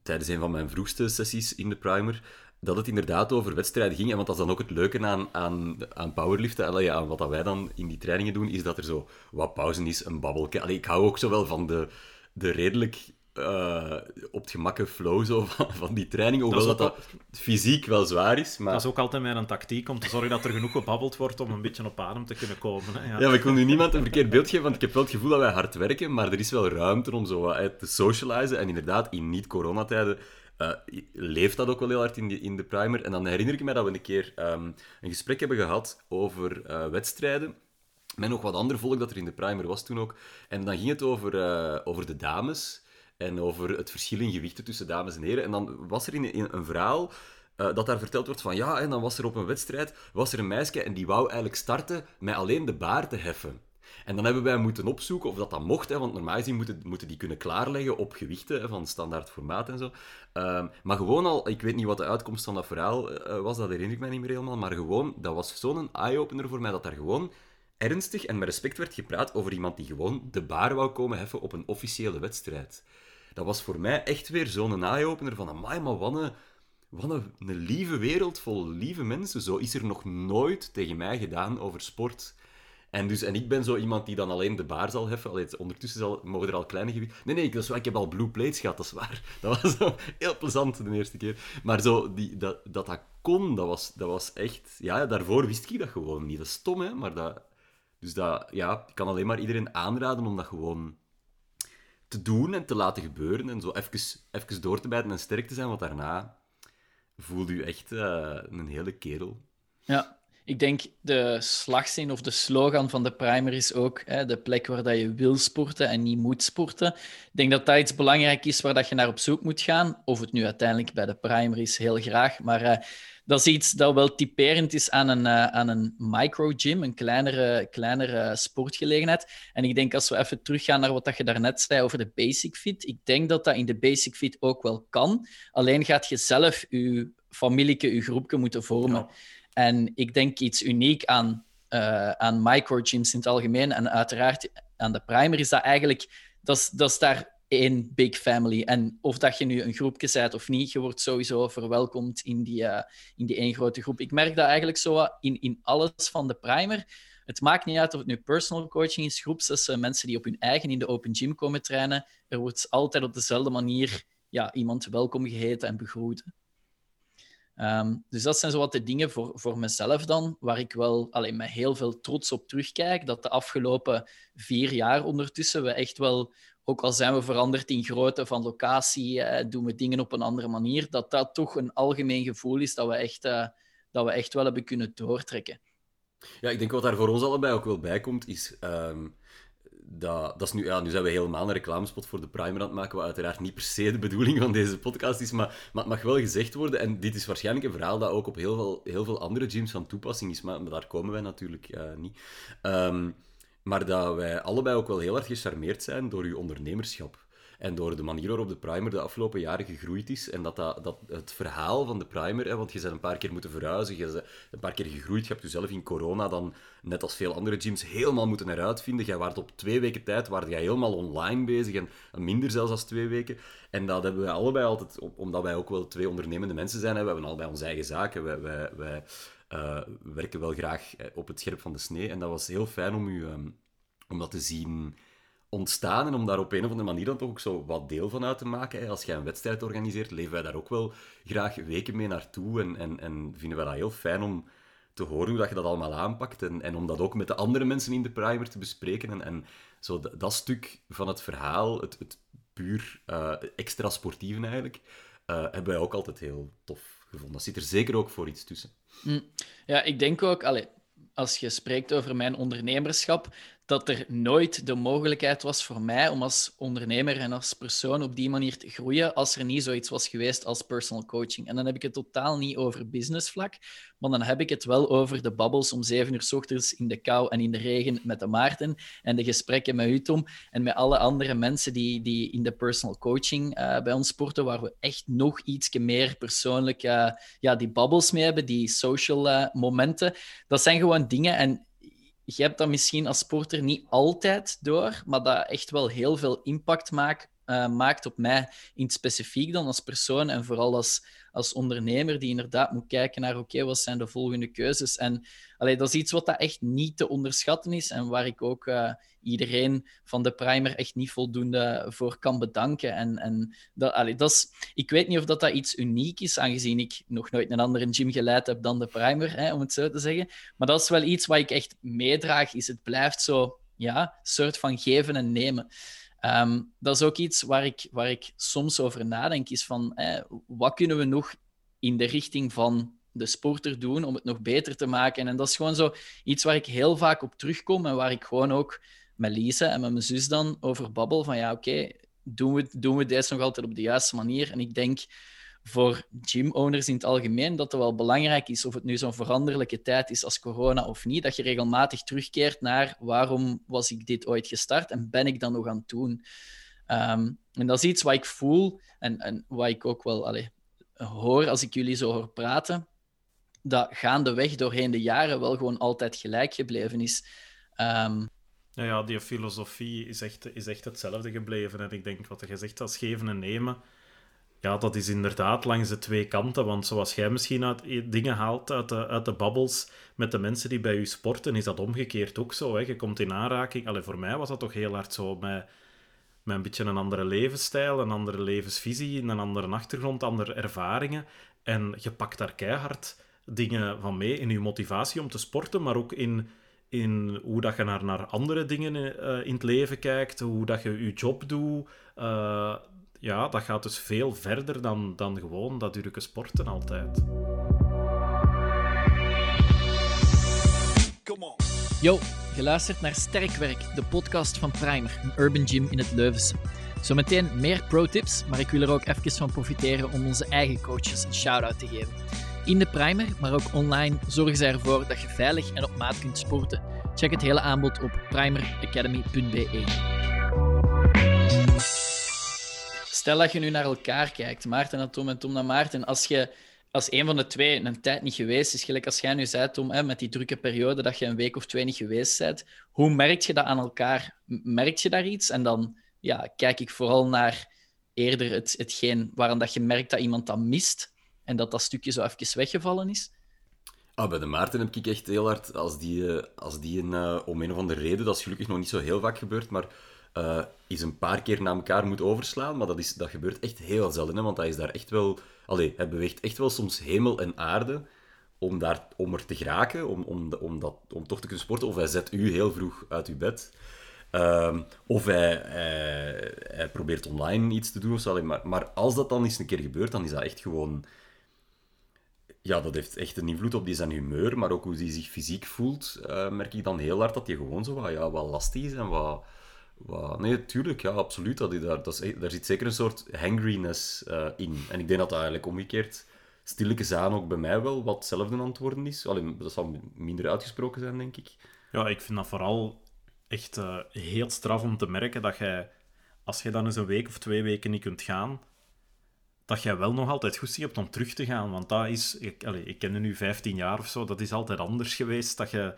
tijdens een van mijn vroegste sessies in de primer dat het inderdaad over wedstrijden ging. En want dat is dan ook het leuke aan, aan, aan powerliften, allee, aan wat dat wij dan in die trainingen doen, is dat er zo wat pauze is, een babbelke. Allee, ik hou ook zo wel van de, de redelijk uh, op het gemakke flow zo van, van die training, hoewel dat, dat, fysiek wel zwaar is. Maar... Dat is ook altijd mijn tactiek, om te zorgen dat er genoeg gebabbeld wordt om een beetje op adem te kunnen komen. Hè? Ja. ja, maar ik wil nu niemand een verkeerd beeld geven, want ik heb wel het gevoel dat wij hard werken, maar er is wel ruimte om zo wat te socializen. En inderdaad, in niet-coronatijden uh, leeft dat ook wel heel hard in, in de primer. En dan herinner ik me dat we een keer um, een gesprek hebben gehad over uh, wedstrijden met nog wat ander volk dat er in de primer was toen ook. En dan ging het over, uh, over de dames en over het verschil in gewichten tussen dames en heren. En dan was er in, een verhaal dat daar verteld wordt van ja, en dan was er op een wedstrijd was er een meisje en die wou eigenlijk starten met alleen de baar te heffen. En dan hebben wij moeten opzoeken of dat dat mocht, hè, want normaal gezien moeten, moeten die kunnen klaarleggen op gewichten van standaard formaat en zo. Uh, maar gewoon al, ik weet niet wat de uitkomst van dat verhaal uh, was, dat herinner ik mij niet meer helemaal, maar gewoon, dat was zo'n eye-opener voor mij, dat daar gewoon ernstig en met respect werd gepraat over iemand die gewoon de baar wou komen heffen op een officiële wedstrijd. dat was voor mij echt weer zo'n eye-opener van, amai, maar wat een, een lieve wereld vol lieve mensen. Zo is er nog nooit tegen mij gedaan over sport. En, dus, en ik ben zo iemand die dan alleen de baar zal heffen. Ondertussen zal, mogen er al kleine gewichten... Nee, nee, dat ik heb al blue plates gehad, dat is waar. Dat was zo heel plezant de eerste keer. Maar zo, die, dat, dat dat kon, dat was, dat was echt... Ja, daarvoor wist ik dat gewoon niet. Dat is stom, hè. Maar dat... Dus dat, ja, ik kan alleen maar iedereen aanraden om dat gewoon te doen en te laten gebeuren. En zo even, even door te bijten en sterk te zijn, want daarna voelde u echt uh, een hele kerel. Ja, ik denk de slagzin of de slogan van de primer is ook hè, de plek waar dat je wil sporten en niet moet sporten. Ik denk dat dat iets belangrijk is waar dat je naar op zoek moet gaan. Of het nu uiteindelijk bij de primer is, heel graag. Maar uh, dat is iets dat wel typerend is aan een, uh, aan een micro-gym, een kleinere, kleinere sportgelegenheid. En ik denk als we even teruggaan naar wat dat je daarnet zei over de basic fit, ik denk dat dat in de basic fit ook wel kan. Alleen gaat je zelf je familieke, je groepje moeten vormen. En ik denk iets uniek aan, uh, aan microgyms in het algemeen en uiteraard aan de primer is dat eigenlijk, dat is, dat is daar één big family. En of dat je nu een groepje bent of niet, je wordt sowieso verwelkomd in die, uh, in die één grote groep. Ik merk dat eigenlijk zo in, in alles van de primer. Het maakt niet uit of het nu personal coaching is, groepslessen, mensen die op hun eigen in de open gym komen trainen. Er wordt altijd op dezelfde manier ja, iemand welkom geheten en begroeten. Um, dus dat zijn zo wat de dingen voor, voor mezelf dan, waar ik wel alleen met heel veel trots op terugkijk. Dat de afgelopen vier jaar ondertussen we echt wel, ook al zijn we veranderd in grootte van locatie, eh, doen we dingen op een andere manier, dat dat toch een algemeen gevoel is dat we echt, uh, dat we echt wel hebben kunnen doortrekken. Ja, ik denk wat daar voor ons allebei ook wel bij komt, is um, dat, dat is nu, ja, nu zijn we helemaal een reclamespot voor de primer aan het maken, wat uiteraard niet per se de bedoeling van deze podcast is, maar, maar het mag wel gezegd worden. En dit is waarschijnlijk een verhaal dat ook op heel veel, heel veel andere gyms van toepassing is, maar, daar komen wij natuurlijk uh, niet. Um, maar dat wij allebei ook wel heel erg gecharmeerd zijn door uw ondernemerschap. En door de manier waarop de primer de afgelopen jaren gegroeid is. En dat, dat, het verhaal van de primer, hè, want je bent een paar keer moeten verhuizen, je bent een paar keer gegroeid. Je hebt jezelf in corona dan, net als veel andere gyms, helemaal moeten heruitvinden. Jij waart op twee weken tijd waar jij helemaal online bezig en minder zelfs als twee weken. En dat hebben wij allebei altijd, omdat wij ook wel twee ondernemende mensen zijn. Hè, we hebben allebei onze eigen zaken. Wij, wij, wij uh, werken wel graag op het scherp van de snee. En dat was heel fijn om, u, um, om dat te zien ontstaan en om daar op een of andere manier dan toch ook zo wat deel van uit te maken. Als jij een wedstrijd organiseert, leven wij daar ook wel graag weken mee naartoe en, en, en vinden wij dat heel fijn om te horen hoe dat je dat allemaal aanpakt en, en om dat ook met de andere mensen in de primer te bespreken. En, en zo dat, stuk van het verhaal, het, het puur uh, extra sportieve eigenlijk, uh, hebben wij ook altijd heel tof gevonden. Dat zit er zeker ook voor iets tussen. Mm. Ja, ik denk ook, allez, als je spreekt over mijn ondernemerschap, dat er nooit de mogelijkheid was voor mij om als ondernemer en als persoon op die manier te groeien als er niet zoiets was geweest als personal coaching. En dan heb ik het totaal niet over businessvlak, maar dan heb ik het wel over de babbels om zeven uur s ochtends in de kou en in de regen met de Maarten en de gesprekken met u, Tom, en met alle andere mensen die, die in de personal coaching uh, bij ons sporten, waar we echt nog iets meer persoonlijk uh, ja, die babbels mee hebben, die social uh, momenten. Dat zijn gewoon dingen en je hebt dat misschien als sporter niet altijd door, maar dat echt wel heel veel impact maakt, uh, maakt op mij in het specifiek dan als persoon en vooral als, als ondernemer die inderdaad moet kijken naar oké, wat zijn de volgende keuzes. En allee, dat is iets wat dat echt niet te onderschatten is en waar ik ook uh, iedereen van de primer echt niet voldoende voor kan bedanken. En, en dat, allee, dat is, ik weet niet of dat, dat iets uniek is, aangezien ik nog nooit een andere gym geleid heb dan de primer, hè, om het zo te zeggen. Maar dat is wel iets wat ik echt meedraag, is het blijft zo, ja, soort van geven en nemen. Um, dat is ook iets waar ik, waar ik soms over nadenk, is van eh, wat kunnen we nog in de richting van de sporter doen om het nog beter te maken. En dat is gewoon zo iets waar ik heel vaak op terugkom en waar ik gewoon ook met Lise en met mijn zus dan over babbel van ja, oké, doen, we, doen we deze nog altijd op de juiste manier? En ik denk voor gym-owners in het algemeen dat het wel belangrijk is, of het nu zo'n veranderlijke tijd is als corona of niet, dat je regelmatig terugkeert naar waarom was ik dit ooit gestart en ben ik dan nog aan het doen. Um, en dat is iets wat ik voel en, en wat ik ook wel hoor als ik jullie zo hoor praten, dat gaandeweg doorheen de jaren wel gewoon altijd gelijk gebleven is. Ja, ja, die filosofie is echt, is echt hetzelfde gebleven. En ik denk, wat je zegt, als geven en nemen, ja, dat is inderdaad langs de twee kanten. Want zoals jij misschien uit, dingen haalt uit de, uit de babbels met de mensen die bij je sporten, is dat omgekeerd ook zo. Hè? Je komt in aanraking. Allee, voor mij was dat toch heel hard zo met, met een beetje een andere levensstijl, een andere levensvisie, een andere achtergrond, andere ervaringen. En je pakt daar keihard dingen van mee in je motivatie om te sporten, maar ook in, in hoe dat je naar, naar andere dingen uh, in het leven kijkt, hoe dat je je job doet. Uh, ja, dat gaat dus veel verder dan, dan gewoon dat drukke sporten altijd. Yo, geluisterd naar Sterkwerk, de podcast van Primer, een urban gym in het Leuvense. Zometeen meer pro-tips, maar ik wil er ook even van profiteren om onze eigen coaches een shout-out te geven. In de Primer, maar ook online, zorgen zij ervoor dat je veilig en op maat kunt sporten. Check het hele aanbod op primeracademy.be. Stel dat je nu naar elkaar kijkt, Maarten naar Tom en Tom naar Maarten. Als je als een van de twee een tijd niet geweest is, gelijk als jij nu zei, Tom, hè, met die drukke periode dat je een week of twee niet geweest bent, hoe merk je dat aan elkaar? Merk je daar iets? En dan ja, kijk ik vooral naar eerder het, hetgeen waarom dat je merkt dat iemand dat mist en dat dat stukje zo even weggevallen is. Ah, bij de Maarten heb ik echt heel hard, als die, eh, als die een, uh, om een of andere reden, dat is gelukkig nog niet zo heel vaak gebeurd, maar uh, is een paar keer na elkaar moet overslaan. Maar dat, is, dat gebeurt echt heel zelden, hè, want hij is daar echt wel... Allee, hij beweegt echt wel soms hemel en aarde om, daar, om er te geraken, om, om, om, dat, om toch te kunnen sporten. Of hij zet u heel vroeg uit uw bed. Um, of hij, probeert online iets te doen of zo. Maar, maar als dat dan eens een keer gebeurt, dan is dat echt gewoon... Ja, dat heeft echt een invloed op die zijn humeur, maar ook hoe hij zich fysiek voelt, uh, merk ik dan heel hard dat hij gewoon zo wat, ja, wat lastig is en wat Nee, tuurlijk, ja, absoluut. Dat, daar, dat is, daar zit zeker een soort hangriness uh, in. En ik denk dat dat eigenlijk omgekeerd stilletjes aan ook bij mij wel wat hetzelfde antwoorden is. Alleen, dat zal minder uitgesproken zijn, denk ik. Ja, ik vind dat vooral echt uh, heel straf om te merken dat jij, als je dan eens een week of twee weken niet kunt gaan, dat jij wel nog altijd goed hebt om terug te gaan. Want dat is, ik, ik ken nu 15 jaar of zo, dat is altijd anders geweest. Dat je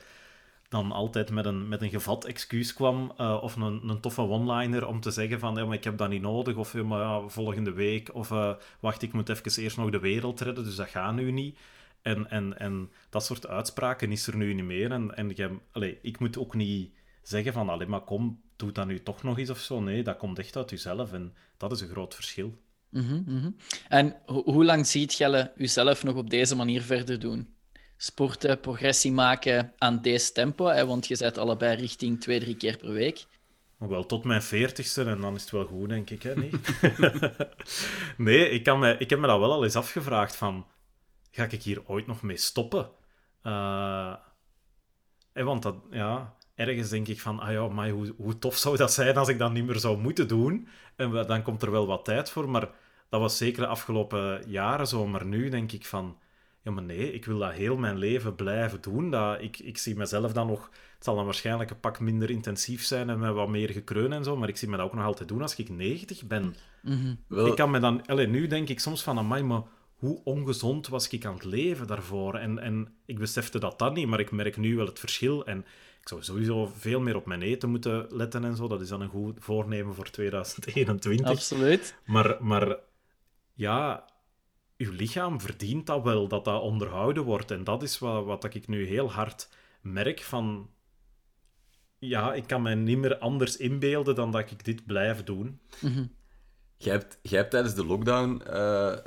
dan altijd met een, met een gevat excuus kwam uh, of een, een toffe one-liner om te zeggen van ja, maar ik heb dat niet nodig of ja, maar, ja, volgende week of uh, wacht, ik moet even eerst nog de wereld redden, dus dat gaat nu niet. En, en, en dat soort uitspraken is er nu niet meer. En, en je, allez, ik moet ook niet zeggen van alleen maar kom, doe dat nu toch nog eens of zo. Nee, dat komt echt uit jezelf en dat is een groot verschil. Mm -hmm. En ho hoe lang ziet je jezelf nog op deze manier verder doen? Sporten, progressie maken aan deze tempo? Hè? Want je zet allebei richting twee, drie keer per week. Wel tot mijn veertigste en dan is het wel goed, denk ik. Hè? Nee, nee ik, kan me, ik heb me dat wel al eens afgevraagd van... Ga ik hier ooit nog mee stoppen? Uh, want dat, ja, ergens denk ik van... Ah ja, maar hoe, hoe tof zou dat zijn als ik dat niet meer zou moeten doen? En dan komt er wel wat tijd voor, maar... Dat was zeker de afgelopen jaren zo. Maar nu denk ik van ja, maar nee, ik wil dat heel mijn leven blijven doen. Dat, ik, ik zie mezelf dan nog... Het zal dan waarschijnlijk een pak minder intensief zijn en met wat meer gekreun en zo, maar ik zie me dat ook nog altijd doen als ik 90 ben. Mm Ik kan me dan... Allez, nu denk ik soms van, amai, maar hoe ongezond was ik aan het leven daarvoor? En, en ik besefte dat dan niet, maar ik merk nu wel het verschil. En ik zou sowieso veel meer op mijn eten moeten letten en zo. Dat is dan een goed voornemen voor 2021. Absoluut. Maar, maar ja, uw lichaam verdient dat wel, dat dat onderhouden wordt. En dat is wat, wat ik nu heel hard merk van... Ja, ik kan me niet meer anders inbeelden dan dat ik dit blijf doen. Mm jij, hebt, jij hebt tijdens de lockdown uh,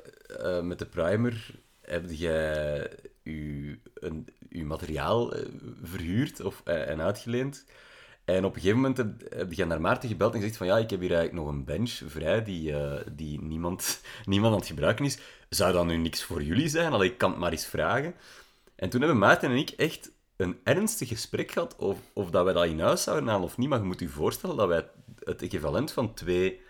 uh, met de primer... Heb jij uw, een, uw materiaal uh, verhuurd of, en uitgeleend... En op een gegeven moment heb, je naar Maarten gebeld en gezegd van ja, ik heb hier eigenlijk nog een bench vrij die, uh, die niemand, niemand aan het gebruiken is. Zou dat nu niks voor jullie zijn? Allee, ik kan het maar eens vragen. En toen hebben Maarten en ik echt een ernstig gesprek gehad of, of dat wij dat in huis zouden halen of niet. Maar je moet je voorstellen dat wij het equivalent van twee,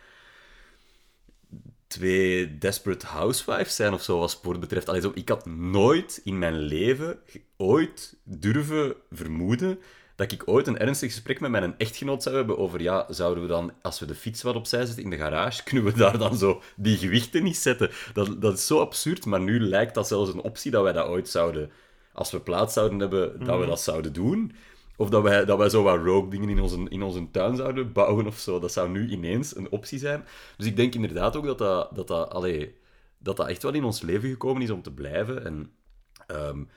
twee desperate housewives zijn of zo wat sport betreft. Allee, ik had nooit in mijn leven ooit durven vermoeden dat ik ooit een ernstig gesprek met mijn echtgenoot zou hebben over, ja, zouden we dan, als we de fiets wat opzij zetten in de garage, kunnen we daar dan zo die gewichten niet zetten? Dat, dat is zo absurd, maar nu lijkt dat zelfs een optie dat wij dat ooit zouden, als we plaats zouden hebben, dat we mhm. dat zouden doen. of dat wij, dat wij zo wat rogue dingen in onze, in onze tuin zouden bouwen of zo. Dat zou nu ineens een optie zijn. Dus ik denk inderdaad ook dat dat, dat, dat, allee, dat, dat echt wel in ons leven gekomen is om te blijven. En um,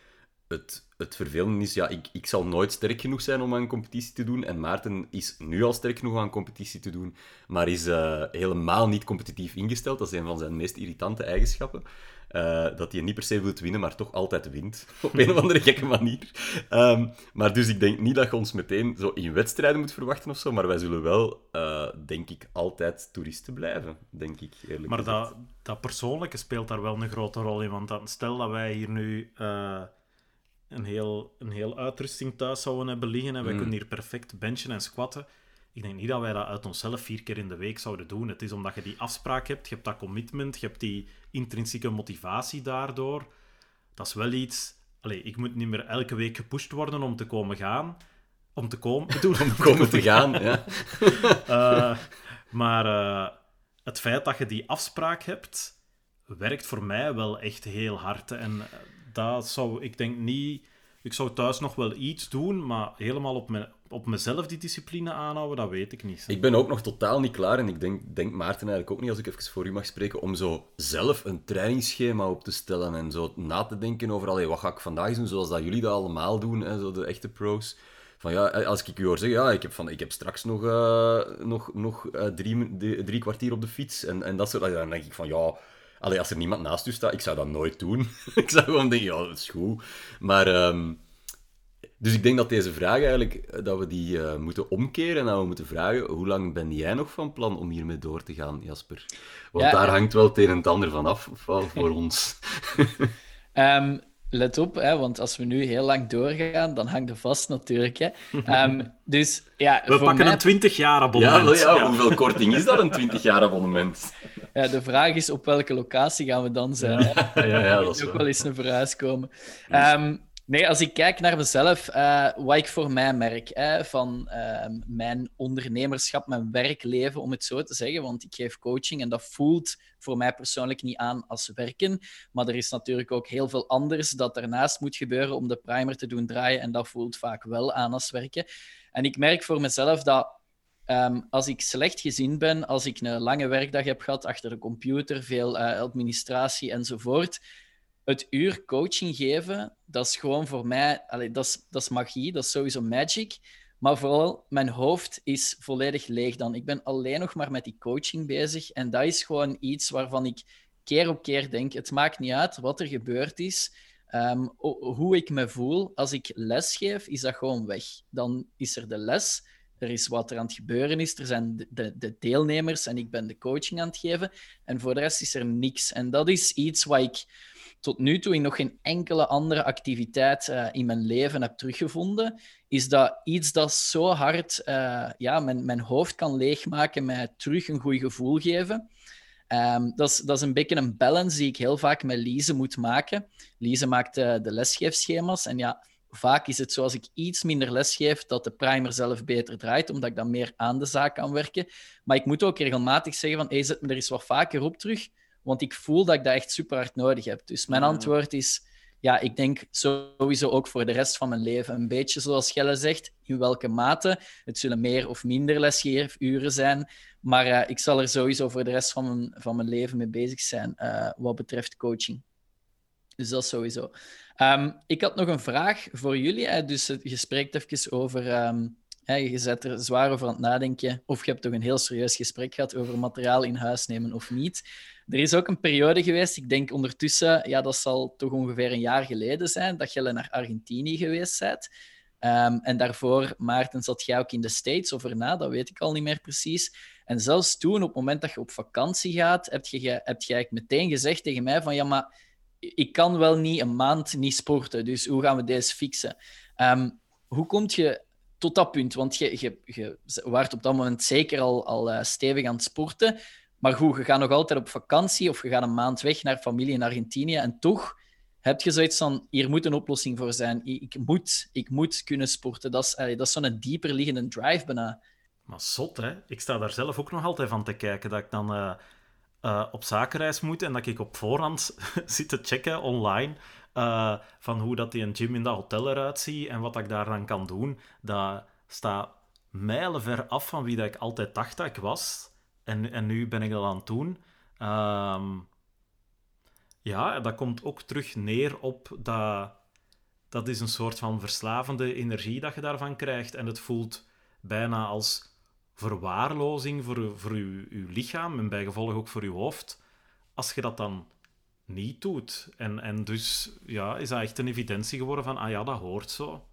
het, het vervelende is, ja, ik, ik zal nooit sterk genoeg zijn om aan competitie te doen. En Maarten is nu al sterk genoeg aan competitie te doen, maar is uh, helemaal niet competitief ingesteld. Dat is een van zijn meest irritante eigenschappen. Uh, dat hij niet per se wilt winnen, maar toch altijd wint. Op een of andere gekke manier. Um, maar dus ik denk niet dat je ons meteen zo in wedstrijden moet verwachten of zo. Maar wij zullen wel, uh, denk ik, altijd toeristen blijven. Denk ik, eerlijk Maar dat, dat persoonlijke speelt daar wel een grote rol in. Want dan, stel dat wij hier nu uh, een, heel, een heel uitrusting thuis zouden hebben liggen. En wij mm. kunnen hier perfect benchen en squatten. Ik denk niet dat wij dat uit onszelf vier keer in de week zouden doen. Het is omdat je die afspraak hebt, je hebt dat commitment, je hebt die intrinsieke motivatie daardoor. Dat is wel iets... Allee, ik moet niet meer elke week gepusht worden om te komen gaan. Om te komen... Bedoel, om komen te gaan, ja. uh, maar uh, het feit dat je die afspraak hebt, werkt voor mij wel echt heel hard. En eh, dat zou... Ik denk niet... Ik zou thuis nog wel iets doen, maar helemaal op mijn op mezelf die discipline aanhouden, dat weet ik niet. Ik ben ook nog totaal niet klaar en ik denk, denk Maarten eigenlijk ook niet, als ik even voor u mag spreken, om zo zelf een trainingsschema op te stellen en zo na te denken over, allee, wat ga ik vandaag doen, zoals dat jullie dat allemaal doen, hè, zo de echte pros. Van ja, als ik u hoor zeggen, ja, ik heb, van, ik heb straks nog, uh, nog, nog uh, drie, drie kwartier op de fiets en, en dat soort, dan denk ik van ja... Allee, als er niemand naast u staat, ik zou dat nooit doen. ik zou gewoon denken, ja, dat is goed. Maar um, dus ik denk dat deze vraag eigenlijk, eh, dat we die uh, moeten omkeren en dat we moeten vragen, hoe lang ben jij nog van plan om hiermee door te gaan, Jasper? Want daar hangt wel het een en het ander van af, voor ons. um, let op, hè, want als we nu heel lang doorgaan, dan hangt er vast natuurlijk. Hè. Um, dus, ja, we pakken een 20 jaar abonnement. Ja, ja, hoeveel korting is dat, een 20 jaar abonnement? Ja, de vraag is op welke locatie gaan we dan zijn. Ja, ja, ja, dat is ook wel eens een verhuis komen. Um, Nee, als ik kijk naar mezelf, uh, wat ik voor mij merk hè, van uh, mijn ondernemerschap, mijn werkleven, om het zo te zeggen, want ik geef coaching en dat voelt voor mij persoonlijk niet aan als werken. Maar er is natuurlijk ook heel veel anders dat ernaast moet gebeuren om de primer te doen draaien en dat voelt vaak wel aan als werken. En ik merk voor mezelf dat um, als ik slecht gezien ben, als ik een lange werkdag heb gehad achter de computer, veel uh, administratie enzovoort het uur coaching geven, dat is gewoon voor mij, dat, is, dat is magie, dat is sowieso magic. Maar vooral, mijn hoofd is volledig leeg dan. Ik ben alleen nog maar met die coaching bezig. En dat is gewoon iets waarvan ik keer op keer denk: het maakt niet uit wat er gebeurd is. Um, hoe ik me voel als ik les geef, is dat gewoon weg. Dan is er de les, er is wat er aan het gebeuren is, er zijn de, de, de, deelnemers en ik ben de coaching aan het geven. En voor de rest is er niks. En dat is iets wat ik tot nu toe in nog geen enkele andere activiteit uh, in mijn leven heb teruggevonden, is dat iets dat zo hard uh, ja, mijn, mijn hoofd kan leegmaken, mij terug een goed gevoel geven. Um, dat, is, dat is een beetje een balance die ik heel vaak met Lise moet maken. Lise maakt uh, de lesgeefschema's en ja, vaak is het zo als ik iets minder les geef, dat de primer zelf beter draait, omdat ik dan meer aan de zaak kan werken. Maar ik moet ook regelmatig zeggen van, hey, zet me er eens wat vaker op terug, want ik voel dat ik dat echt super hard nodig heb. Dus mijn antwoord is, ja, ik denk sowieso ook voor de rest van mijn leven. Een beetje zoals Gelle zegt, in welke mate. Het zullen meer of minder lesgeefuren zijn. Maar uh, ik zal er sowieso voor de rest van mijn, van mijn leven mee bezig zijn uh, wat betreft coaching. Dus dat sowieso. Um, ik had nog een vraag voor jullie. Hè. Dus je spreekt even over um, je zet er zwaar over aan het nadenken. Of je hebt toch een heel serieus gesprek gehad over materiaal in huis nemen of niet. Er is ook een periode geweest, ik denk ondertussen, ja, dat zal toch ongeveer een jaar geleden zijn, dat je naar Argentinië geweest bent. Um, en daarvoor, Maarten, zat jij ook in de States of erna, dat weet ik al niet meer precies. En zelfs toen, op het moment dat je op vakantie gaat, heb je, heb je eigenlijk meteen gezegd tegen mij van ja, maar ik kan wel niet een maand niet sporten, dus hoe gaan we deze fixen? Um, hoe kom je tot dat punt? Want je, je, je waart op dat moment zeker al, al uh, stevig aan het sporten. Maar goed, je gaat nog altijd op vakantie of je gaat een maand weg naar familie in Argentinië. En toch heb je zoiets van: hier moet een oplossing voor zijn. Ik moet, ik moet kunnen sporten. Dat is, is zo'n dieper liggende drive bijna. Maar zot, hè? Ik sta daar zelf ook nog altijd van te kijken. Dat ik dan uh, uh, op zakenreis moet en dat ik op voorhand zit te checken online uh, van hoe dat die een gym in dat hotel eruit ziet en wat ik daar dan kan doen, dat staat mijlenver af van wie dat ik altijd dacht dat ik was. En, en nu ben ik dat aan het doen. Ehm, ja, dat komt ook terug neer op dat... Dat is een soort van verslavende energie dat je daarvan krijgt. En het voelt bijna als verwaarlozing voor, voor uw, uw lichaam en bijgevolg ook voor uw hoofd. Als je dat dan niet doet. En, en dus ja, is dat echt een evidentie geworden van, ah ja, dat hoort zo.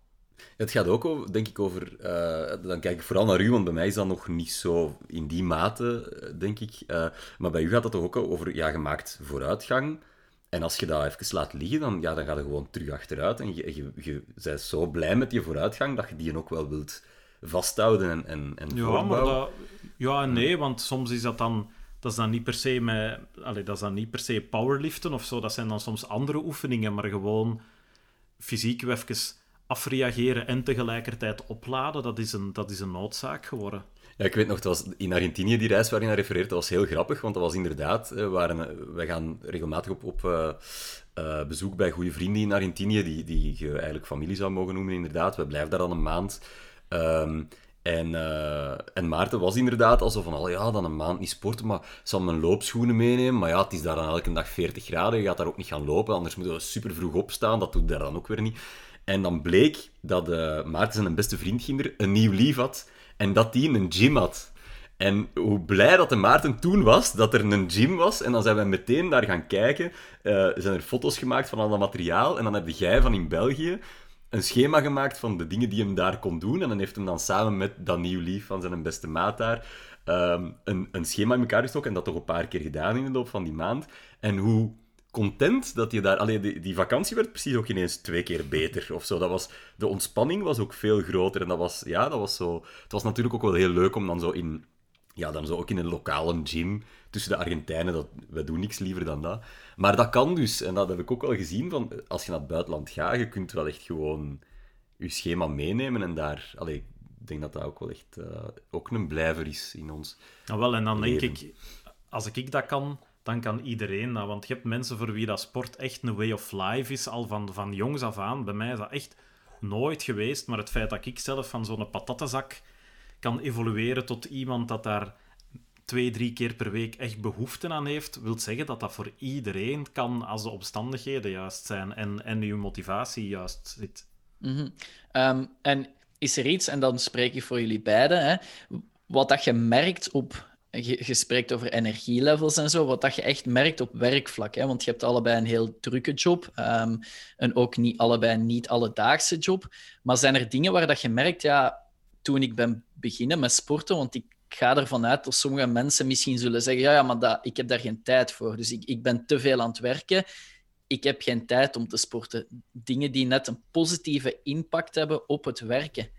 Het gaat ook, denk ik, over... Uh, dan kijk ik vooral naar u, want bij mij is dat nog niet zo in die mate, eh, denk ik. Uh, maar bij u gaat dat toch ook over, ja, gemaakt vooruitgang. En als je dat even laat liggen, dan, ja, dan je gewoon terug achteruit. En je, je, je bent zo blij met je vooruitgang, dat je die ook wel wilt vasthouden en, en, en ja, maar dat, ja en nee, want soms is dat dan... Dat is dan niet per se met... Allez, dat is dan niet per se powerliften of zo. Dat zijn dan soms andere oefeningen, maar gewoon fysiek even afreageren en tegelijkertijd opladen, dat is een, dat is een noodzaak geworden. Ja, ik weet nog, het was in Argentinië, die reis waar je naar refereert, dat was heel grappig, want dat was inderdaad... Eh, waren, eh, wij gaan regelmatig op, op uh, bezoek bij goede vrienden in Argentinië, die, die je eigenlijk familie zou mogen noemen, inderdaad. We blijven daar dan een maand. Um, en, uh, en Maarten was inderdaad alsof van, al ja, dan een maand niet sporten, maar zal mijn loopschoenen meenemen. Maar ja, het is daar dan elke dag 40 graden, je gaat daar ook niet gaan lopen, anders moeten we super vroeg opstaan, dat doet daar dan ook weer niet. En dan bleek dat uh, Maarten zijn beste vriend Ginder een nieuw lief had en dat die een gym had. En hoe blij dat de Maarten toen was dat er een gym was. En dan zijn we meteen daar gaan kijken. Uh, zijn er foto's gemaakt van al dat materiaal. En dan heb jij van in België een schema gemaakt van de dingen die hem daar kon doen. En dan heeft hem dan samen met dat nieuw lief van zijn beste maat daar um, een, een schema in elkaar gestoken. En dat toch een paar keer gedaan in de loop van die maand. En hoe content dat je daar... Allee, die, die vakantie werd precies ook ineens twee keer beter of zo. Dat was, de ontspanning was ook veel groter. En dat was, ja, dat was zo... Het was natuurlijk ook wel heel leuk om dan zo in... Ja, dan zo ook in een lokale gym tussen de Argentijnen. Dat, wij doen niks liever dan dat. Maar dat kan dus. En dat heb ik ook wel gezien. Van, als je naar het buitenland gaat, je kunt wel echt gewoon je schema meenemen. En daar... Allee, ik denk dat dat ook wel echt uh, ook een blijver is in ons Nou wel, en dan denk ik... Als ik dat kan dan kan iedereen dat. Want je hebt mensen voor wie dat sport echt een way of life is, al van, van jongs af aan. Bij mij is dat echt nooit geweest. Maar het feit dat ik zelf van zo'n patattenzak kan evolueren tot iemand dat daar twee, drie keer per week echt behoefte aan heeft, wil zeggen dat dat voor iedereen kan als de omstandigheden juist zijn en, en je motivatie juist zit. Mhm. Ehm, en is er iets, en dan spreek ik voor jullie beiden, hè, wat dat je merkt op je, spreekt over energielevels en zo, wat dat je echt merkt op werkvlak. Hè? Want je hebt allebei een heel drukke job um, en ook niet allebei een niet alledaagse job. Maar zijn er dingen waar dat je merkt, ja, toen ik ben beginnen met sporten, want ik ga ervan uit dat sommige mensen misschien zullen zeggen, ja, ja maar dat, ik heb daar geen tijd voor. Dus ik, ik ben te veel aan het werken. Ik heb geen tijd om te sporten. Dingen die net een positieve impact hebben op het werken.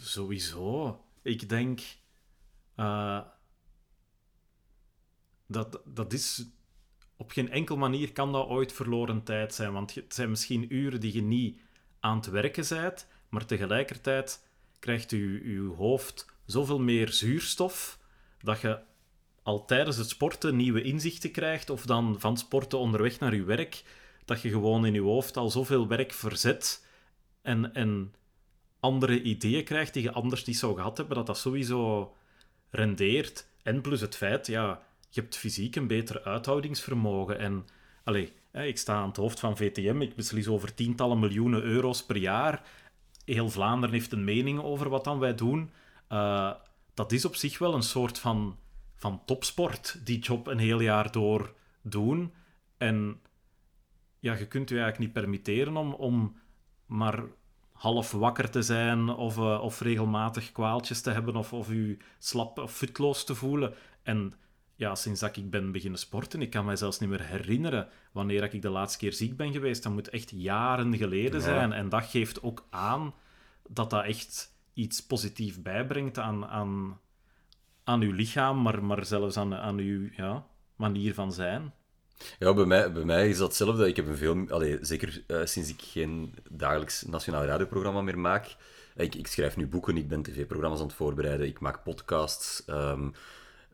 Sowieso. Ik denk uh, dat, dat is op geen enkele manier kan dat ooit verloren tijd zijn. Want het zijn misschien uren die je niet aan het werken bent, maar tegelijkertijd krijgt je, je hoofd zoveel meer zuurstof dat je al tijdens het sporten nieuwe inzichten krijgt, of dan van sporten onderweg naar je werk, dat je gewoon in je hoofd al zoveel werk verzet en, en andere ideeën krijgt die je anders niet zou gehad hebben, dat dat sowieso rendeert. En plus het feit, ja, je hebt fysiek een beter uithoudingsvermogen. En allez, ik sta aan het hoofd van VTM, ik beslis over tientallen miljoenen euro's per jaar. Heel Vlaanderen heeft een mening over wat dan wij doen. Uh, dat is op zich wel een soort van, van topsport, die job een heel jaar door doen. En ja, je kunt je eigenlijk niet permitteren om, om maar half wakker te zijn of, uh, of regelmatig kwaaltjes te hebben of, of u slap of futloos te voelen. En ja, sinds dat ik ben beginnen sporten, ik kan mij zelfs niet meer herinneren wanneer ik de laatste keer ziek ben geweest. Dat moet echt jaren geleden zijn. En dat geeft ook aan dat dat echt iets positiefs bijbrengt aan, aan, aan uw lichaam, maar, maar zelfs aan, aan uw ja, manier van zijn. Ja, bij mij, bij mij is dat hetzelfde. Ik heb een veel... Allee, zeker uh, sinds ik geen dagelijks nationaal radioprogramma meer maak. Ik, ik schrijf nu boeken, ik ben tv-programma's aan het voorbereiden, ik maak podcasts. Um,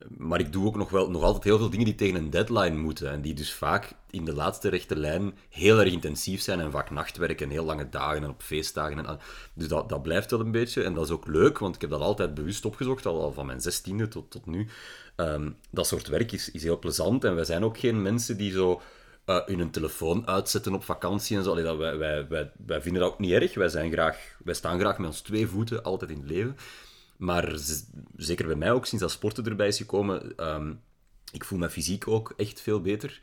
maar ik doe ook nog, wel, nog altijd heel veel dingen die tegen een deadline moeten. En die dus vaak in de laatste rechte lijn heel erg intensief zijn. En vaak nachtwerken en heel lange dagen en op feestdagen. En, dus dat, dat blijft wel een beetje. En dat is ook leuk, want ik heb dat altijd bewust opgezocht, al, al van mijn zestiende tot, tot nu. Ehm, dat soort werk is, is heel plezant. En wij zijn ook geen mensen die zo uh, hun telefoon uitzetten op vakantie en zo. Dat, wij, wij, wij, wij vinden dat ook niet erg. Wij, zijn graag, wij staan graag met ons twee voeten altijd in het leven. Maar zeker bij mij ook, sinds dat sporten erbij is gekomen, um, ik voel me fysiek ook echt veel beter.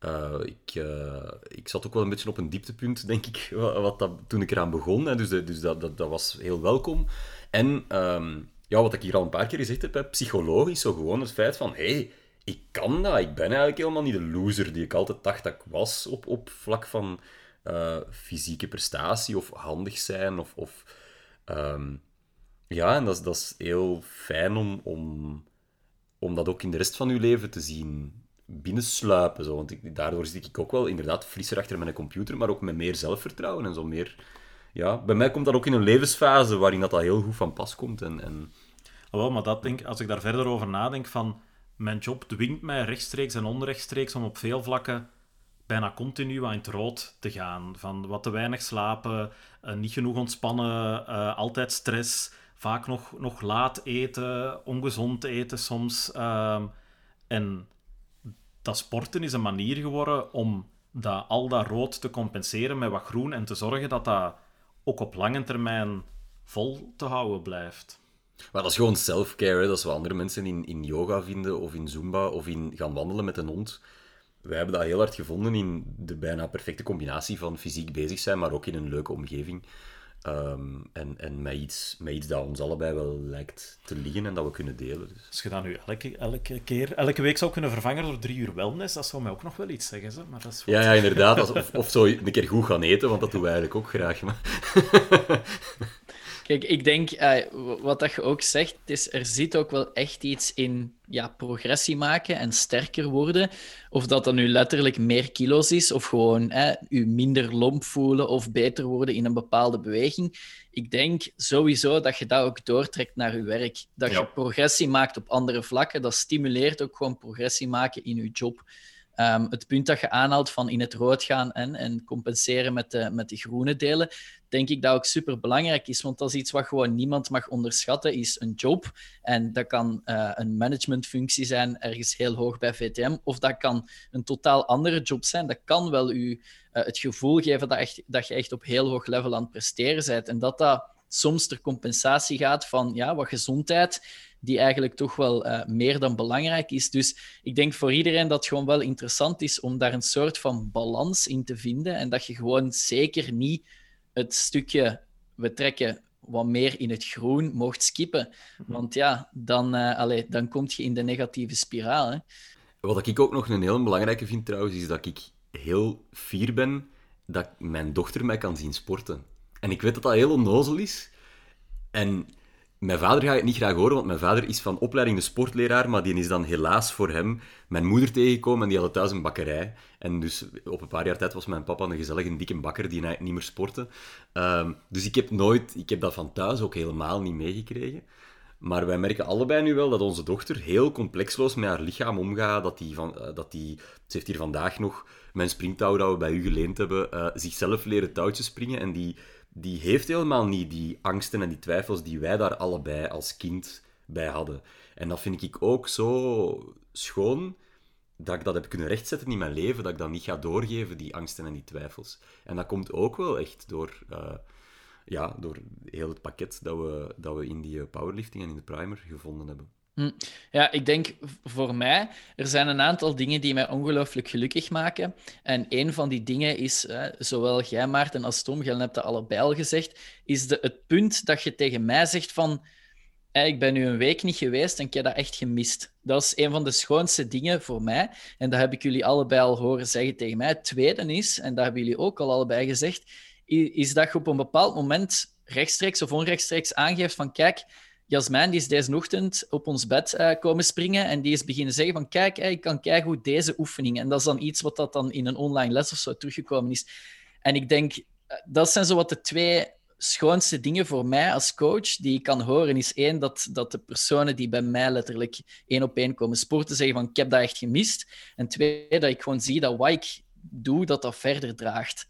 Uh, ik, uh, ik zat ook wel een beetje op een dieptepunt, denk ik, wat, dat, toen ik eraan begon. Hè. Dus, dus dat, dat, was heel welkom. En um, ja, wat ik hier al een paar keer gezegd heb, psychologisch, zo gewoon het feit van, hé, hey, ik kan dat. Ik ben eigenlijk helemaal niet de loser die ik altijd dacht dat ik was op, op vlak van uh, fysieke prestatie of handig zijn. Of, of um, ja, en dat is, heel fijn om, om, om dat ook in de rest van je leven te zien binnensluipen. Zo. Want ik, daardoor zit ik ook wel inderdaad frisser achter mijn computer, maar ook met meer zelfvertrouwen en zo meer... Ja, bij mij komt dat ook in een levensfase waarin dat, dat heel goed van pas komt. En, en... Oh, wel, maar dat denk, als ik daar verder over nadenk, van mijn job dwingt mij rechtstreeks en onrechtstreeks om op veel vlakken bijna continu aan het rood te gaan. Van wat te weinig slapen, uh, niet genoeg ontspannen, uh, altijd stress, vaak nog, nog laat eten, ongezond eten soms. Uh, en dat sporten is een manier geworden om dat, al dat rood te compenseren met wat groen en te zorgen dat dat ook op lange termijn vol te houden blijft. Maar dat is gewoon self-care. Dat is wat andere mensen in, in yoga vinden, of in zumba, of in gaan wandelen met een hond. Wij hebben dat heel hard gevonden in de bijna perfecte combinatie van fysiek bezig zijn, maar ook in een leuke omgeving. Um, en en met, iets, met iets dat ons allebei wel lijkt te liggen en dat we kunnen delen. Dus. Als je dat nu elke, elke, keer, elke week zou kunnen vervangen door drie uur wellness, dat zou mij ook nog wel iets zeggen. Maar dat is ja, ja, inderdaad. Of, of zo een keer goed gaan eten, want dat doen we eigenlijk ook graag. Maar... Kijk, ik denk, uh, wat dat je ook zegt, is er zit ook wel echt iets in ja, progressie maken en sterker worden. Of dat dan nu letterlijk meer kilo's is, of gewoon eh, u minder lomp voelen of beter worden in een bepaalde beweging. Ik denk sowieso dat je dat ook doortrekt naar je werk. Dat je progressie maakt op andere vlakken, dat stimuleert ook gewoon progressie maken in je job. Um, het punt dat je aanhaalt van in het rood gaan en, en compenseren met de, met de groene delen, denk ik dat ook super belangrijk is. Want dat is iets wat gewoon niemand mag onderschatten, is een job. En dat kan uh, een managementfunctie zijn, ergens heel hoog bij VTM. Of dat kan een totaal andere job zijn. Dat kan wel u uh, het gevoel geven dat, echt, dat je echt op heel hoog level aan het presteren bent. En dat dat soms ter compensatie gaat van ja, wat gezondheid die eigenlijk toch wel uh, meer dan belangrijk is. Dus ik denk voor iedereen dat het gewoon wel interessant is om daar een soort van balans in te vinden en dat je gewoon zeker niet het stukje we trekken wat meer in het groen mocht skippen. Mhm. Want ja, dan, uh, allee, dan kom je in de negatieve spiraal. Hè. Wat ik ook nog een heel belangrijke vind trouwens, is dat ik heel fier ben dat mijn dochter mij kan zien sporten. En ik weet dat dat heel onnozel is. En mijn vader gaat het niet graag horen, want mijn vader is van opleiding de sportleraar, maar die is dan helaas voor hem mijn moeder tegengekomen en die had thuis een bakkerij. En dus op een paar jaar tijd was mijn papa een gezellige dikke bakker die niet meer sportte. Um, dus ik heb nooit, ik heb dat van thuis ook helemaal niet meegekregen. Maar wij merken allebei nu wel dat onze dochter heel complexloos met haar lichaam omgaat. Dat die van, uh, dat die, ze heeft hier vandaag nog mijn springtouw dat we bij u geleend hebben, uh, zichzelf leren touwtjes springen. En die, die heeft helemaal niet die angsten en die twijfels die wij daar allebei als kind bij hadden. En dat vind ik ook zo schoon dat ik dat heb kunnen rechtzetten in mijn leven, dat ik dat niet ga doorgeven, die angsten en die twijfels. En dat komt ook wel echt door, uh, ja, door heel het pakket dat we, dat we in die powerlifting en in de primer gevonden hebben. Hm. Ja, ik denk voor mij, er zijn een aantal dingen die mij ongelooflijk gelukkig maken. En een van die dingen is, zowel jij Maarten als Tom, jij hebt dat allebei al gezegd, is de, het punt dat je tegen mij zegt van, ik ben nu een week niet geweest en ik heb dat echt gemist. Dat is een van de schoonste dingen voor mij. En dat heb ik jullie allebei al horen zeggen tegen mij. Het tweede is, en dat hebben jullie ook al allebei gezegd, is dat je op een bepaald moment rechtstreeks of onrechtstreeks aangeeft van, kijk, Jasmijn die is deze ochtend op ons bed uh, komen springen en die is beginnen zeggen van kijk, ik kan kijken hoe deze oefening. En dat is dan iets wat dat dan in een online les of zo teruggekomen is. En ik denk, eh, dat zijn zo wat de twee schoonste dingen voor mij als coach die ik kan horen, is één, dat, dat de personen die bij mij letterlijk één op één komen sporten, zeggen van ik heb dat echt gemist. En twee, dat ik gewoon zie dat wat ik doe, dat dat verder draagt.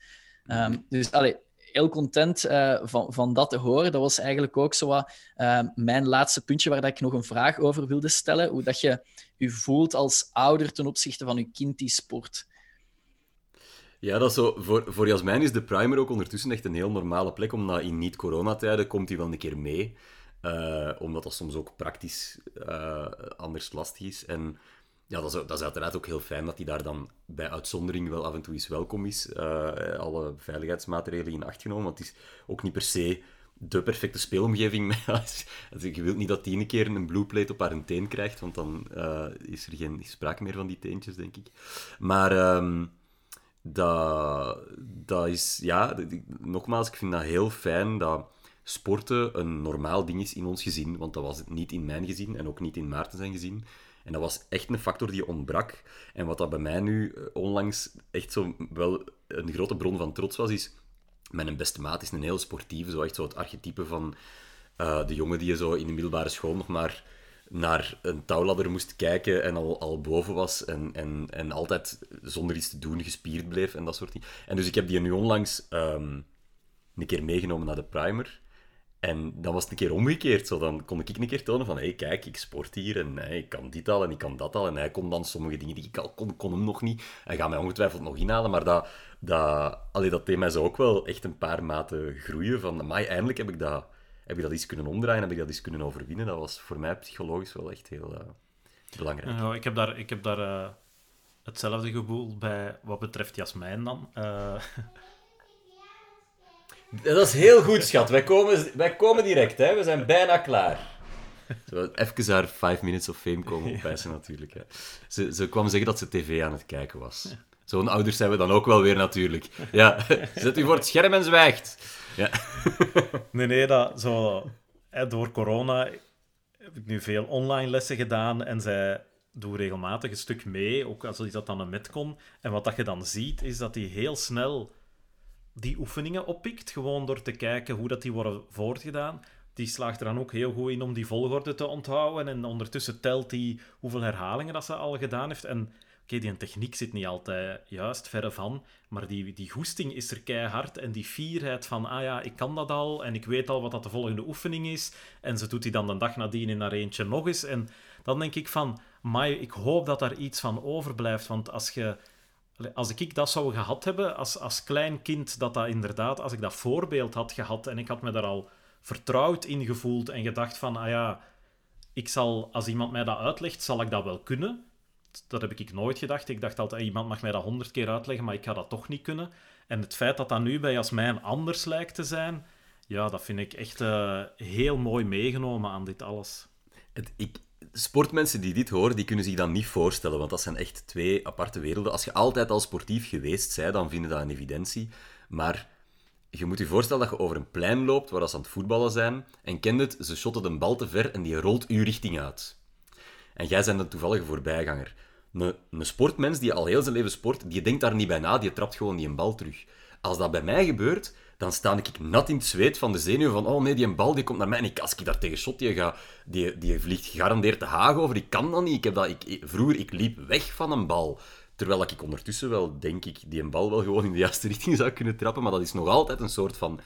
Ehm, dus allee, heel content uh, van, van dat te horen. Dat was eigenlijk ook zo wat, uh, mijn laatste puntje waar dat ik nog een vraag over wilde stellen. Hoe dat je je voelt als ouder ten opzichte van je kind die sport. Ja, dat is zo. Voor, voor Jasmijn is de primer ook ondertussen echt een heel normale plek, omdat in niet-coronatijden komt hij wel een keer mee. Uh, omdat dat soms ook praktisch anders lastig is. En ja, dat is, dat is uiteraard ook heel fijn dat hij daar dan bij uitzondering wel af en toe eens welkom is. Uh, alle veiligheidsmaatregelen in acht genomen, want het is ook niet per se de perfecte speelomgeving. je wilt niet dat die een keer een blue plate op haar een teen krijgt, want dan is er geen sprake meer van die teentjes, denk ik. Maar... Um, dat, dat is, ja, nogmaals, ik vind dat heel fijn dat sporten een normaal ding is in ons gezin, want dat was het niet in mijn gezin en ook niet in Maarten zijn gezin. En dat was echt een factor die ontbrak. En wat dat bij mij nu eh, onlangs echt zo wel een grote bron van trots was, is... Mijn beste maat is een heel sportieve, zo echt zo het archetype van uh, de jongen die je zo in de middelbare school nog maar naar een touwladder moest kijken en al, al boven was en, en, en altijd zonder iets te doen gespierd bleef en dat soort dingen. En dus ik heb die nu onlangs um, een keer meegenomen naar de primer. En dan was het een keer omgekeerd. Zo. Dan kon ik een keer tonen van, hé, hey, kijk, ik sport hier en ik kan dit al en ik kan dat al. En hij kon dan sommige dingen die ik al kon, kon hem nog niet. Hij gaat mij ongetwijfeld nog inhalen, maar dat, dat, allee, dat deed mij ook wel echt een paar maten groeien. Van, maar eindelijk heb ik dat heb ik dat eens kunnen omdraaien, heb ik dat eens kunnen overwinnen. Dat was voor mij psychologisch wel echt heel uh, belangrijk. Ja, ik heb daar, ik heb daar uh, hetzelfde gevoel bij wat betreft Jasmijn dan. Uh... Dat is heel goed, schat. Wij komen, wij komen direct, hè. we zijn bijna klaar. Zo, even haar 5 minutes of fame komen opwijzen, natuurlijk. Hè. Ze, ze kwam zeggen dat ze tv aan het kijken was. Zo'n ouders zijn we dan ook wel weer, natuurlijk. Ja, zet u voor het scherm en zwijgt. Ja. nee, nee, dat zo... door corona heb ik nu veel online lessen gedaan en zij doen regelmatig een stuk mee, ook als dat dan een metcon. En wat dat je dan ziet, is dat hij heel snel die oefeningen oppikt, gewoon door te kijken hoe dat die worden voortgedaan. Die slaagt er dan ook heel goed in om die volgorde te onthouden. En ondertussen telt hij hoeveel herhalingen dat ze al gedaan heeft. En okay, die techniek zit niet altijd juist, verre van, maar die, die goesting is er keihard en die fierheid van, ah ja, ik kan dat al en ik weet al wat dat de volgende oefening is en ze doet die dan de dag nadien in haar eentje nog eens en dan denk ik van, maar ik hoop dat daar iets van overblijft, want als je... Als ik dat zou gehad hebben als, als klein kind, dat dat inderdaad, als ik dat voorbeeld had gehad en ik had me daar al vertrouwd in gevoeld en gedacht van, ah ja, ik zal, als iemand mij dat uitlegt, zal ik dat wel kunnen dat heb ik nooit gedacht. Ik dacht altijd, iemand mag mij dat honderd keer uitleggen, maar ik ga dat toch niet kunnen. En het feit dat dat nu bij Jasmijn anders lijkt te zijn, ja, dat vind ik echt uh, heel mooi meegenomen aan dit alles. Het, ik, sportmensen die dit horen, die kunnen zich dat niet voorstellen, want dat zijn echt twee aparte werelden. Als je altijd al sportief geweest bent, dan vinden dat een evidentie. Maar je moet je voorstellen dat je over een plein loopt waar ze aan het voetballen zijn en kent het, ze shotten de bal te ver en die rolt uw richting uit. En jij bent een toevallige voorbijganger. Een, een sportmens die al heel zijn leven sport, die denkt daar niet bij na, die trapt gewoon die een bal terug. Als dat bij mij gebeurt, dan sta ik nat in het zweet van de zenuw van oh nee, die bal die komt naar mij en ik, als ik daar tegen shot, die, ga, die, die vliegt gegarandeerd de haag over. Ik kan dat niet. Ik heb dat, ik, vroeger, ik liep weg van een bal. Terwijl ik ondertussen wel, denk ik, die een bal wel gewoon in de juiste richting zou kunnen trappen. Maar dat is nog altijd een soort van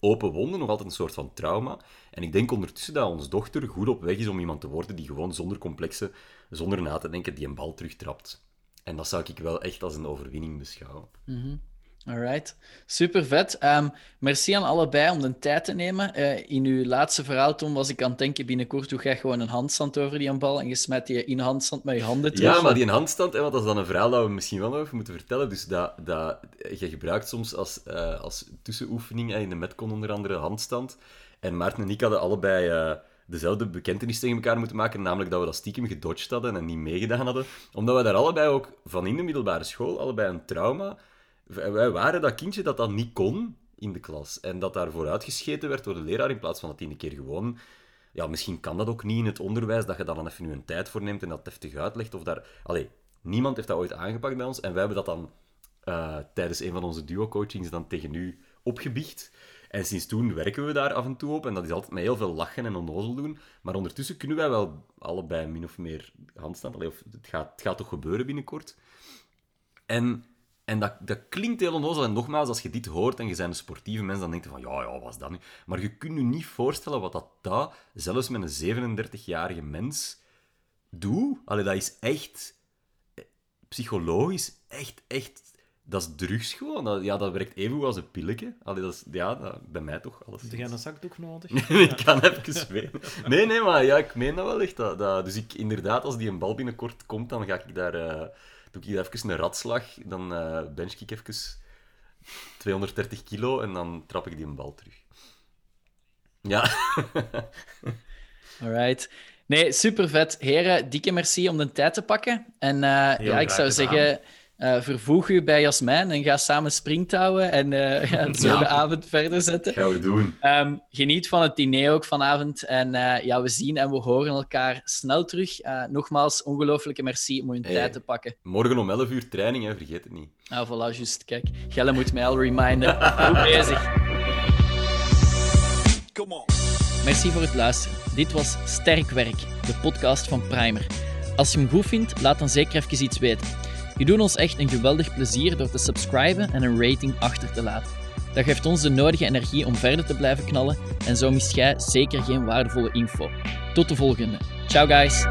open wonden, nog altijd een soort van trauma. En ik denk ondertussen dat onze dochter goed op weg is om iemand te worden die gewoon zonder complexen, zonder na te denken, die een bal terugtrapt. En dat zou ik wel echt als een overwinning beschouwen. Mm Alright, super vet. Um, merci aan allebei om de tijd te nemen. Uh, in uw laatste verhaal toen was ik aan het denken: binnenkort doe jij gewoon een handstand over die bal en je smijt die in handstand met je handen terug. Ja, maar die handstand, want dat is dan een verhaal dat we misschien wel nog even moeten vertellen. Dus dat, dat, je gebruikt soms als, uh, als tussenoefening in de metcon onder andere handstand. En Maarten en ik hadden allebei. Uh, dezelfde bekentenis tegen elkaar moeten maken, namelijk dat we dat stiekem gedodged hadden en niet meegedaan hadden. Omdat we daar allebei ook van in de middelbare school, allebei een trauma wij waren dat kindje dat dat niet kon in de klas. En dat daarvoor uitgescheten werd door de leraar in plaats van dat hij keer gewoon... Ja, misschien kan dat ook niet in het onderwijs, dat je daar dan even nu een tijd voor neemt en dat deftig uitlegt. Of daar... Allee, niemand heeft dat ooit aangepakt bij ons. En wij hebben dat dan uh, tijdens een van onze duo-coachings dan tegen u opgebiecht. En sinds toen werken we daar af en toe op. En dat is altijd met heel veel lachen en onnozel doen. Maar ondertussen kunnen wij wel allebei min of meer handstand. Allee, of het, gaat, het gaat toch gebeuren binnenkort. En, en dat, dat klinkt heel onnozel. En nogmaals, als je dit hoort en je bent een sportieve mens, dan denk je van, ja, ja, wat is dat nu? Maar je kunt je niet voorstellen wat dat, dat zelfs met een 37-jarige mens, doet. Allee, dat is echt eh, psychologisch echt, echt dat is drugs gewoon. Dat, ja, dat werkt even goed als een pilletje. Allee, dat is, ja, dat, bij mij toch. Alles Heb jij een zakdoek nodig? ik kan even zweten. Nee, nee, maar ja, ik meen dat wel echt. Dat, dat, dus ik, inderdaad, als die een bal binnenkort komt, dan ga ik daar... Uh, doe ik even een ratslag. Dan uh, bench ik even 230 kilo en dan trap ik die een bal terug. Ja. Alright. Nee, super vet. Heren, dikke merci om de tijd te pakken. En uh, ja, ik zou zeggen... Uh, vervoeg u bij Jasmijn en ga samen springtouwen en uh, ja, zo de avond verder zetten. Gaan we doen. Um, geniet van het diner ook vanavond. En uh, ja, we zien en we horen elkaar snel terug. nogmaals, ongelooflijke merci om uw hey, tijd te pakken. Morgen om 11 uur training, hè, vergeet het niet. Ah, voilà, juist. Kijk, Gelle moet mij al reminden. Goed bezig. Come on. Merci voor het luisteren. Dit was Sterk Werk, de podcast van Primer. Als je hem goed vindt, laat dan zeker even iets weten. Je doet ons echt een geweldig plezier door te subscriben en een rating achter te laten. Dat geeft ons de nodige energie om verder te blijven knallen en zo mist jij zeker geen waardevolle info. Tot de volgende. Ciao guys!